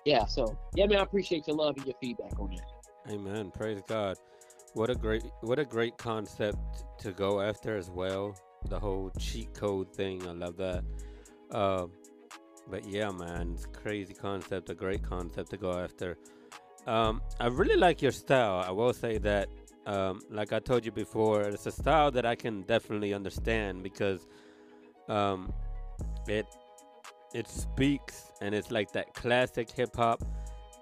yeah, so yeah, man, I appreciate your love and your feedback on that. Amen. Praise God. What a great what a great concept to go after as well. The whole cheat code thing. I love that. Um, but yeah, man, it's a crazy concept, a great concept to go after. Um, I really like your style. I will say that. Um, like I told you before, it's a style that I can definitely understand because um, it it speaks and it's like that classic hip hop,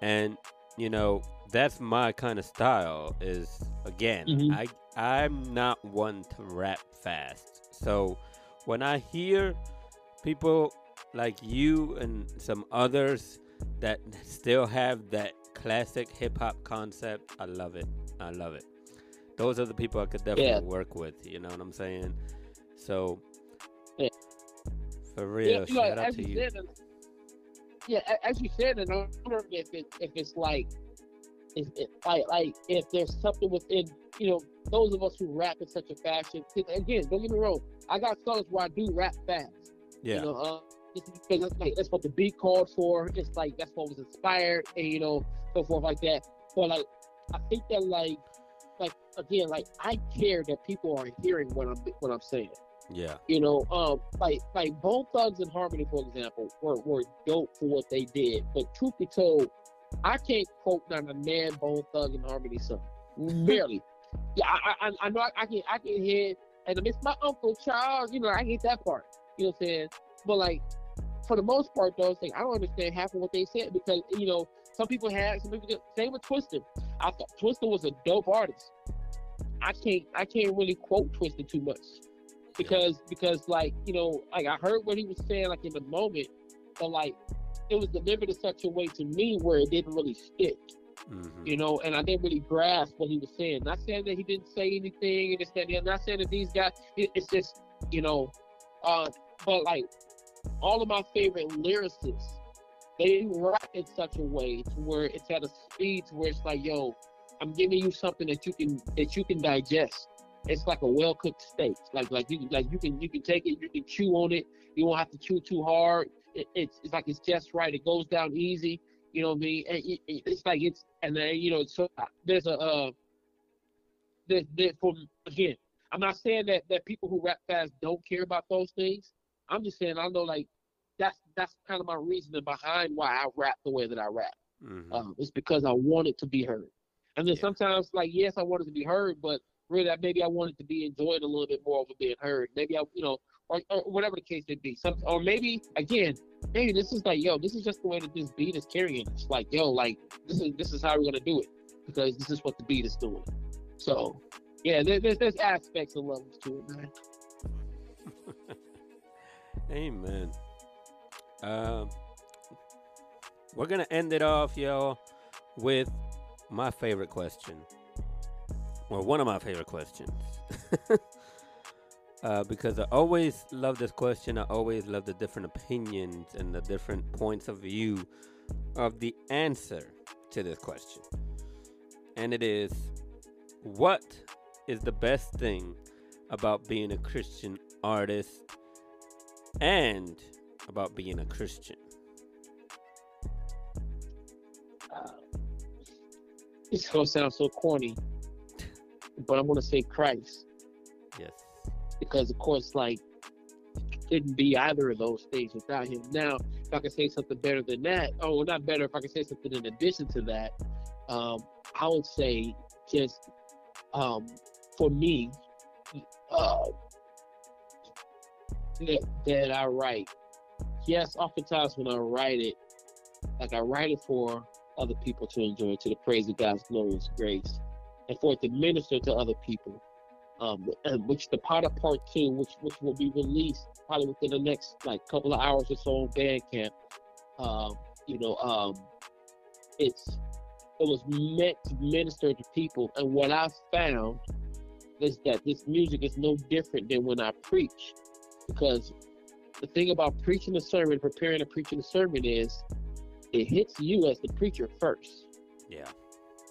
and you know that's my kind of style. Is again, Mhm. I I'm not one to rap fast, so when I hear people like you and some others that still have that classic hip hop concept, I love it. I love it. Those are the people I could definitely Yeah. work with. You know what I'm saying? So, Yeah. for real, Yeah, know, out as to you said, yeah, as you said, and I'm wondering if it if it's like is it, like like if there's something within you know those of us who rap in such a fashion. Again, don't get me wrong. I got songs where I do rap fast. Yeah. You know, uh, because that's like that's what the beat called for. It's like that's what was inspired, and you know, so forth like that. But like, I think that like, like again, like I care that people are hearing what I'm what I'm saying. yeah. You know, um, like like Bone Thugs-n-Harmony, for example, were, were dope for what they did. But truth be told, I can't quote down a man Bone Thug-n-Harmony song. Barely. [LAUGHS] yeah, I, I I know I, I can I can hear and I miss my Uncle Charles. You know, I get that part. You know what I'm saying? But like for the most part, though, it's like I don't understand half of what they said because you know some people had some people did- same with Twista. I thought Twista was a dope artist. I can't I can't really quote Twista too much because because like you know like I heard what he was saying like in the moment, but like it was delivered in such a way to me where it didn't really stick, Mhm. you know, and I didn't really grasp what he was saying. Not saying that he didn't say anything and this that and other. Not saying that these guys. It, it's just you know, uh, but like all of my favorite lyricists, they rap in such a way to where it's at a speed to where it's like, yo, I'm giving you something that you can that you can digest. It's like a well cooked steak. Like like you like you can you can take it, you can chew on it. You won't have to chew too hard. It, it's it's like it's just right. It goes down easy. You know what I mean? And it, it- it's like it's and then you know so uh, there's a uh, there, there, for again. I'm not saying that that people who rap fast don't care about those things. I'm just saying I know like that's that's kind of my reasoning behind why I rap the way that I rap. Mhm. Um, it's because I want it to be heard. And then Yeah. sometimes, like, yes, I want it to be heard, but really, maybe I want it to be enjoyed a little bit more over being heard. Maybe I, you know, or, or whatever the case may be. Some, or maybe again, maybe this is like, yo, this is just the way that this beat is carrying us. Like, yo, like this is this is how we're gonna do it because this is what the beat is doing. So, yeah, there, there's there's aspects and levels to it, man. [LAUGHS] Amen. Um, we're gonna end it off, y'all, with my favorite question. Well, one of my favorite questions. [LAUGHS] uh, because I always love this question. I always love the different opinions and the different points of view of the answer to this question. And it is what is the best thing about being a Christian artist and about being a Christian. Uh, it's gonna sound so corny, but I'm gonna say Christ. Because of course like it couldn't be either of those things without him. Now if i could say something better than that oh well, not better if i could say something in addition to that um i would say just um for me uh that, that i write. Yes oftentimes when i write it like i write it for other people to enjoy to the praise of god's glorious grace and for it to minister to other people um, which the Potter Part Two, which which will be released probably within the next like couple of hours or so on Bandcamp. Um, you know, um, it's it was meant to minister to people, and what I found is that this music is no different than when I preach, because the thing about preaching a sermon, preparing to preach a sermon is it hits you as the preacher first. Yeah.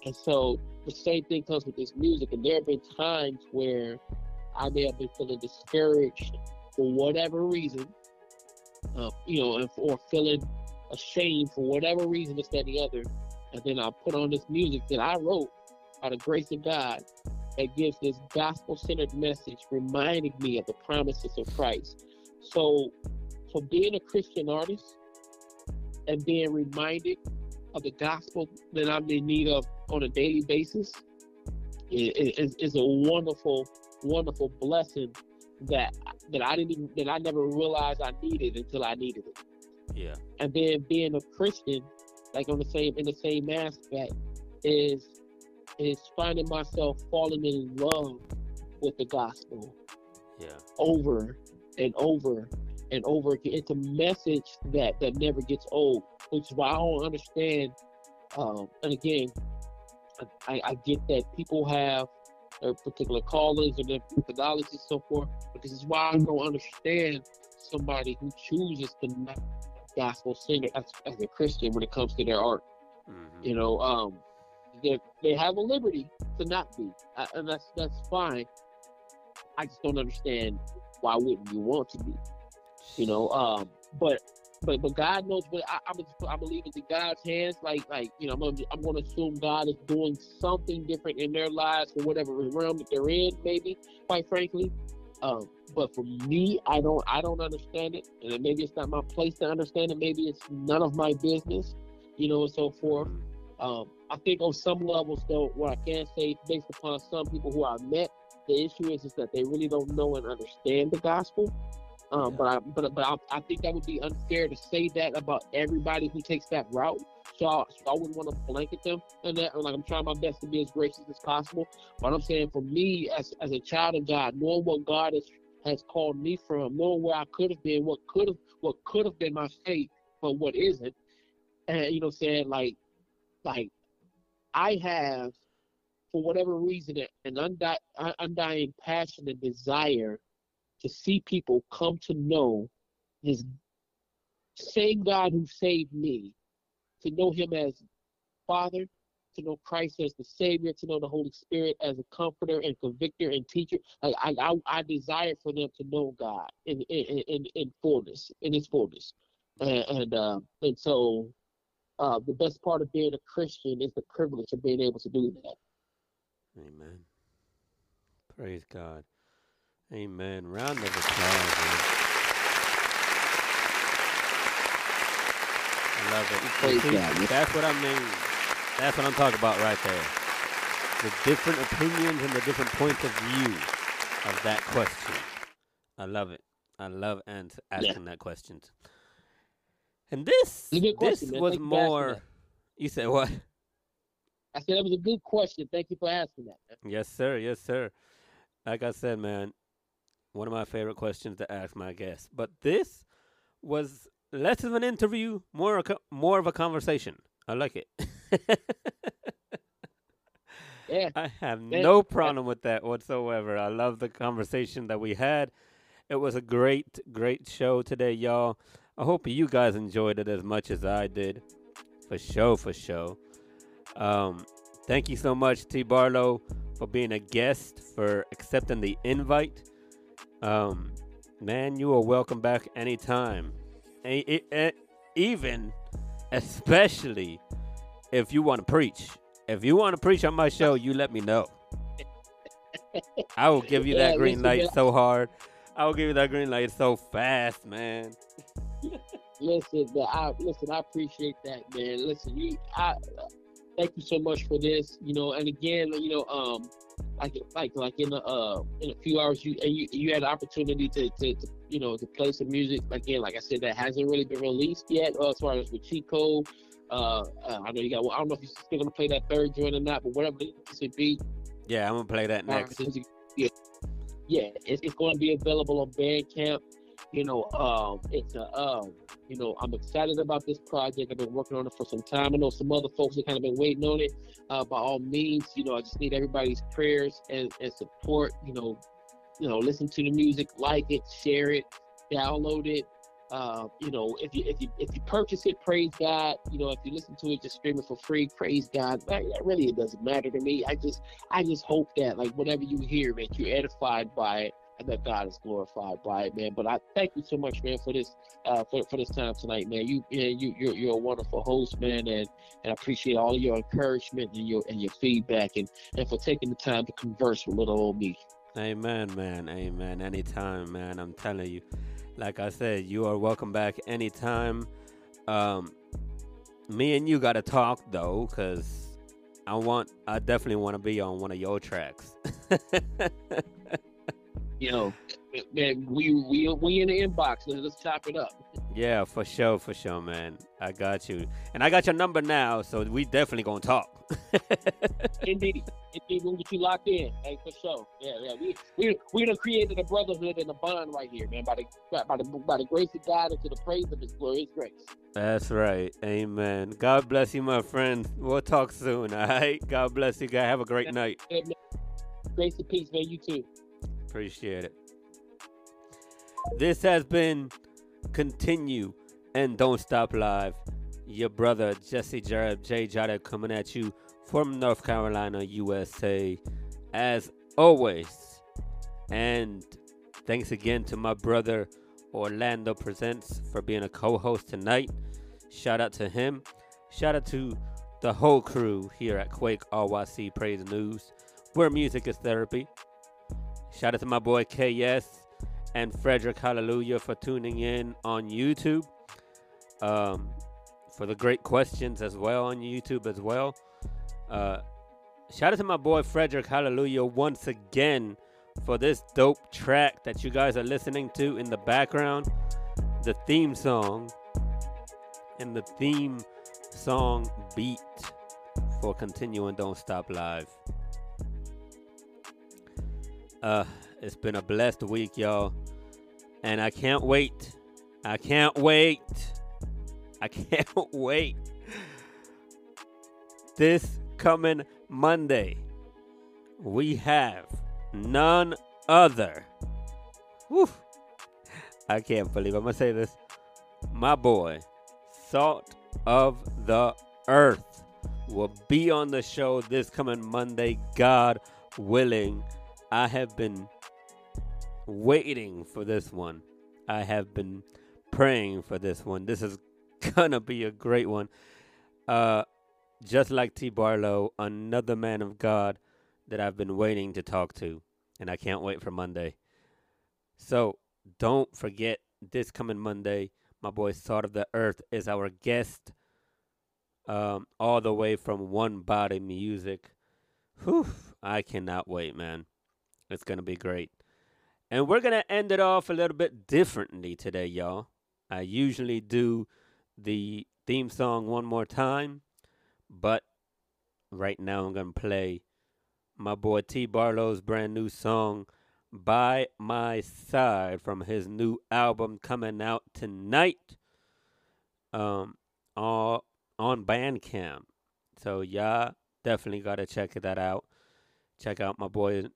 And so the same thing comes with this music. And there have been times where I may have been feeling discouraged for whatever reason, uh, you know, or feeling ashamed for whatever reason, this, that, the other. And then I put on this music that I wrote by the grace of God that gives this gospel centered message reminding me of the promises of Christ. So, for being a Christian artist and being reminded of the gospel that I'm in need of on a daily basis is, is a wonderful, wonderful blessing that that I didn't even, that I never realized I needed until I needed it. Yeah. And then being a Christian, like on the same in the same aspect, is is finding myself falling in love with the gospel Yeah. over and over and over again. It's a message that that never gets old, which is why I don't understand. Um, and again, I, I get that people have their particular callings and their methodologies and so forth, but this is why I don't understand somebody who chooses to not gospel singer as, as a Christian when it comes to their art. Mhm. You know, um, They they have a liberty to not be, uh, and that's that's fine. I just don't understand why wouldn't you want to be, you know? Um, but but but God knows But I, I'm. I believe it's in God's hands. Like like you know, I'm gonna, I'm going to assume God is doing something different in their lives for whatever realm that they're in. Maybe, quite frankly. Um, but for me, I don't I don't understand it, and maybe it's not my place to understand it. Maybe it's none of my business, you know, and so forth. Um, I think on some levels, though, what I can say, based upon some people who I've met, the issue is is that they really don't know and understand the gospel. Um, but I, but but I, I think that would be unfair to say that about everybody who takes that route. So I, so I wouldn't want to blanket them and that. Like I'm trying my best to be as gracious as possible. But I'm saying for me, as as a child of God, knowing what God has has called me from, knowing where I could have been, what could have what could have been my fate, but what isn't, and you know, saying like like I have, for whatever reason, an undi- undying passion and desire to see people come to know this same God who saved me, to know Him as Father, to know Christ as the Savior, to know the Holy Spirit as a comforter and convictor and teacher. I, I, I desire for them to know God in in, in, in fullness, in His fullness, and and, uh, and so uh, the best part of being a Christian is the privilege of being able to do that. Amen. Praise God. Amen. Round of applause. Man. I love it. See, That's what I mean. That's what I'm talking about right there. The different opinions and the different points of view of that question. I love it. I love asking that question. And this, this question, was more. You said what? I said that was a good question. Thank you for asking that. man. Yes, sir. Yes, sir. Like I said, man, one of my favorite questions to ask my guests. But this was less of an interview, more a, more of a conversation. I like it. [LAUGHS] Yeah. I have Man, no problem with that whatsoever. I love the conversation that we had. It was a great, great show today, y'all. I hope you guys enjoyed it as much as I did. For sure, for sure. Um, thank you so much, T. Barlow, for being a guest, for accepting the invite. Um, man, you are welcome back anytime. A- e- even, especially, if you want to preach. If you want to preach on my show, you let me know. I will give you [LAUGHS] that Yeah, green light so hard. I will give you that green light so fast, man. [LAUGHS] Listen, I listen. I appreciate that, man. Listen, you, I thank you so much for this. You know, and again, you know, um, like like like in a uh in a few hours, you and you you had the opportunity to, to, to you know to play some music. Again, like I said, that hasn't really been released yet. Uh, as far as with Cheat Code, uh, uh, I know you got. Well, I don't know if you're still gonna play that third joint or not, but whatever it may be, Yeah, I'm gonna play that next. yeah, yeah, it's, it's going to be available on Bandcamp. You know, um, it's a, um, you know, I'm excited about this project. I've been working on it for some time. I know some other folks have kind of been waiting on it. Uh, by all means, you know, I just need everybody's prayers and, and support. You know, you know, listen to the music, like it, share it, download it. Uh, you know, if you if you if you purchase it, praise God. You know, if you listen to it, just stream it for free, praise God. That really it doesn't matter to me. I just I just hope that like whatever you hear, that you're edified by it and that God is glorified by it, man. But I thank you so much, man, for this uh for, for this time tonight, man. You you you're, you're a wonderful host, man, and and I appreciate all your encouragement and your and your feedback and and for taking the time to converse with little old me. Amen, man. Amen. Anytime, man. I'm telling you. Like I said, you are welcome back anytime. Um, me and you got to talk though, cause I want, I definitely want to be on one of your tracks. [LAUGHS] You know, man, we we we in the inbox. Let's, chop it up. yeah, for sure, for sure, man. I got you, and I got your number now, so we definitely gonna talk. [LAUGHS] Indeed, indeed, we'll get you locked in. Hey, for sure. Yeah, yeah. We we we done created a brotherhood and a bond right here, man. By the by, the by the grace of God and to the praise of His glorious grace. That's right. Amen. God bless you, my friend. We'll talk soon. All right. God bless you, guys. Have a great night. Grace and peace, man. You too. Appreciate it. This has been Continue and Don't Stop Live. Your brother Jesse Jarrett, J Jada coming at you from North Carolina, USA, as always. And thanks again to my brother Orlando Presents for being a co host tonight. Shout out to him. Shout out to the whole crew here at Kwake RYC Praise News, where music is therapy. Shout out to my boy KS and Frederick Hallelujah for tuning in on YouTube. Um, for the great questions as well on YouTube as well. Uh, shout out to my boy Frederick Hallelujah once again for this dope track that you guys are listening to in the background. The theme song and the theme song beat for Continue and Don't Stop Live. Uh, it's been a blessed week, y'all. And I can't wait. I can't wait. I [LAUGHS] can't wait. This coming Monday, we have none other. Whew, I can't believe I'm gonna say this. My boy, Salt of the Earth, will be on the show this coming Monday, God willing. I have been waiting for this one. I have been praying for this one. This is [LAUGHS] gonna be a great one. Uh, just like T. Barlow, another man of God that I've been waiting to talk to, and I can't wait for Monday. So don't forget this coming Monday, my boy Salt of the Earth is our guest, um, all the way from One Body Music. Whew, I cannot wait, man. It's gonna be great. And we're going to end it off a little bit differently today, y'all. I usually do the theme song one more time, but right now I'm going to play my boy T Barlow's brand new song, By My Side, from his new album coming out tonight um, all on Bandcamp. So, y'all definitely got to check that out. Check out my boy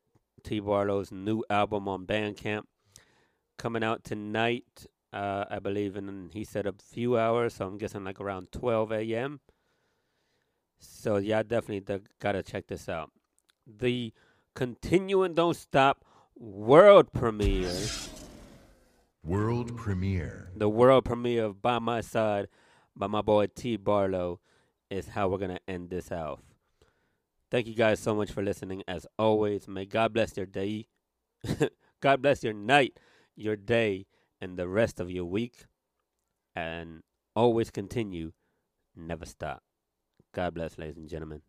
T Barlow's new album on Bandcamp coming out tonight. Uh, I believe, and he said a few hours, so I'm guessing like around 12 a.m. So yeah, definitely gotta check this out. The continuing don't stop world premiere. World premiere. The world premiere of By My Side by my boy T Barlow is how we're gonna end this off. Thank you guys so much for listening. As always, may God bless your day. [LAUGHS] God bless your night, your day, and the rest of your week. And always continue, never stop. God bless, ladies and gentlemen.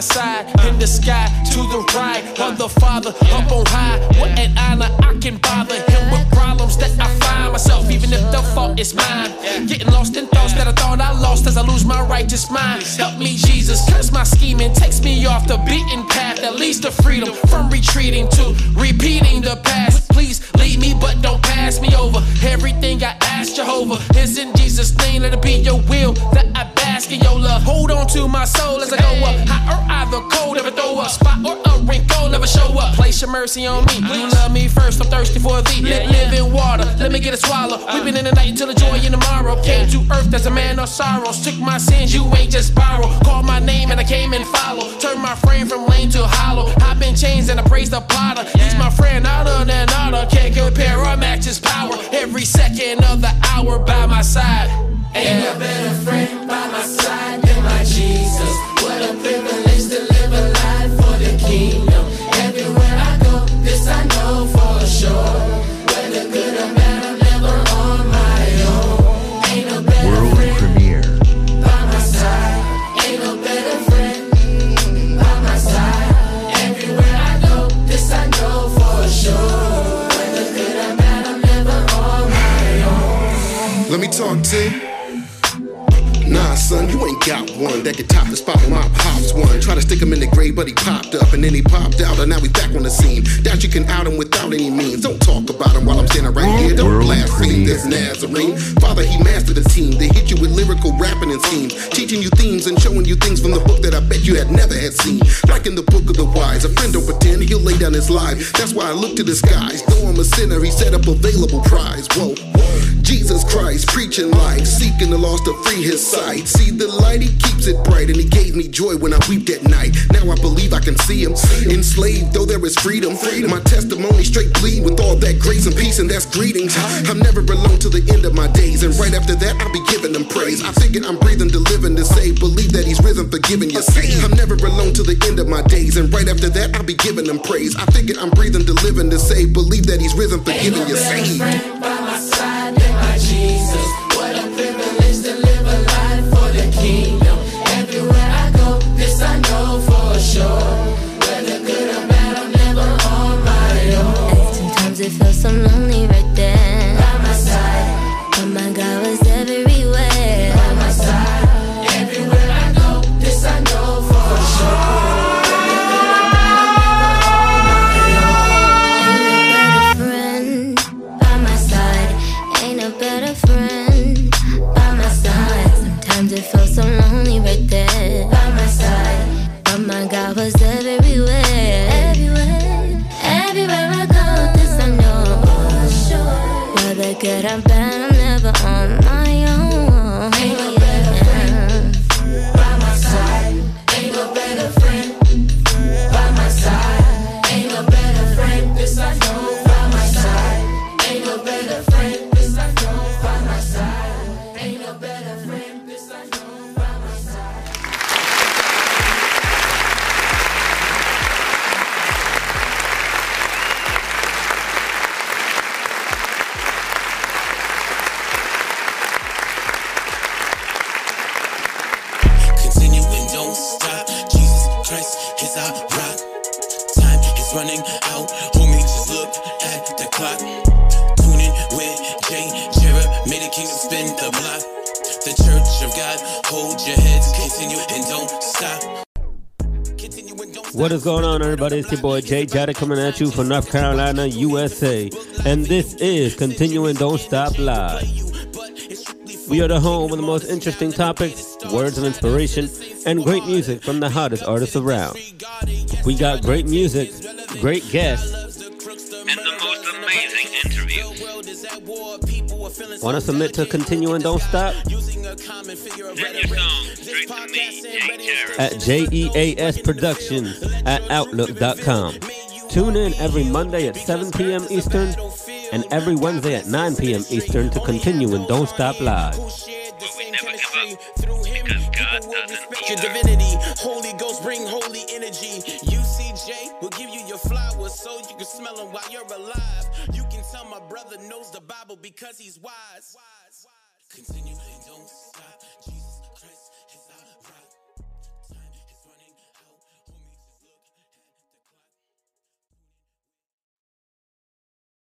My side in the sky to the right of the Father up on high. What an honor I can bother him with problems that I find myself, even if the fault is mine. Getting lost in thoughts that I thought I lost as I lose my righteous mind. Help me, Jesus, curse my scheming, takes me off the beaten path that leads to freedom from retreating to repeating the past. Please lead me, but don't pass me over. Everything I ask Jehovah is in Jesus' name. Let it be your will that I bask in your love. Hold on to my soul as I go up. Hot or either cold, never throw a spot or a wrinkle, never show up. Place your mercy on me. You love me first, I'm thirsty for thee. Let live in water, let me get a swallow. Weeping in the night until the joy in tomorrow. Came to earth as a man of sorrows. Took my sins, you ain't just borrow. Called my name and I came and follow. Turned my frame from lane to hollow. I've been changed and I praise the potter. He's my friend, other than other. Can't compare or match his power. Every second of the hour by my side. Ain't a better friend by my side than my Jesus. What a privilege on son, you ain't got one that can top the spot where my pops won. Try to stick him in the grave, but he popped up and then he popped out, and now we back on the scene. Doubt you can out him without any means. Don't talk about him while I'm standing right here. Don't blaspheme this Nazarene. Father, he mastered the team. They hit you with lyrical rapping and schemes, teaching you themes and showing you things from the book that I bet you had never had seen. Like in the book of the wise, a friend don't pretend he'll lay down his life. That's why I look to the skies. Though I'm a sinner, he set up available prize. Whoa. Jesus Christ, preaching life, seeking the lost to free his sight. See the light, he keeps it bright, and he gave me joy when I weep at night. Now I believe I can see him. Enslaved, though there is freedom. Freedom. My testimony straight bleed with all that grace and peace, and that's greetings. I'm never alone till the end of my days, and right after that, I'll be giving him praise. I figured I'm breathing to living to save. Believe that he's risen, forgiving your saved. I'm never alone till the end of my days, and right after that, I'll be giving him praise. I figured I'm breathing to living to save. Believe that he's risen, forgiving your saved. It's your boy Jay Jada coming at you from North Carolina, USA. And this is Continue and Don't Stop Live. We are the home of the most interesting topics, words of inspiration, and great music from the hottest artists around. We got great music, great guests, and the most amazing interviews. Want to submit to Continue and Don't Stop? Send your song straight to me, Jay At JEAS Productions at Outlook.com. Tune in every Monday at 7 p.m. Eastern and every Wednesday at 9 p.m. Eastern to Continue and Don't Stop Live. we never give up because God doesn't your divinity. Holy Ghost bring holy energy. UCJ will give you your flowers so you can smell them while you're alive. You can tell my brother knows the Bible because he's wise. Continue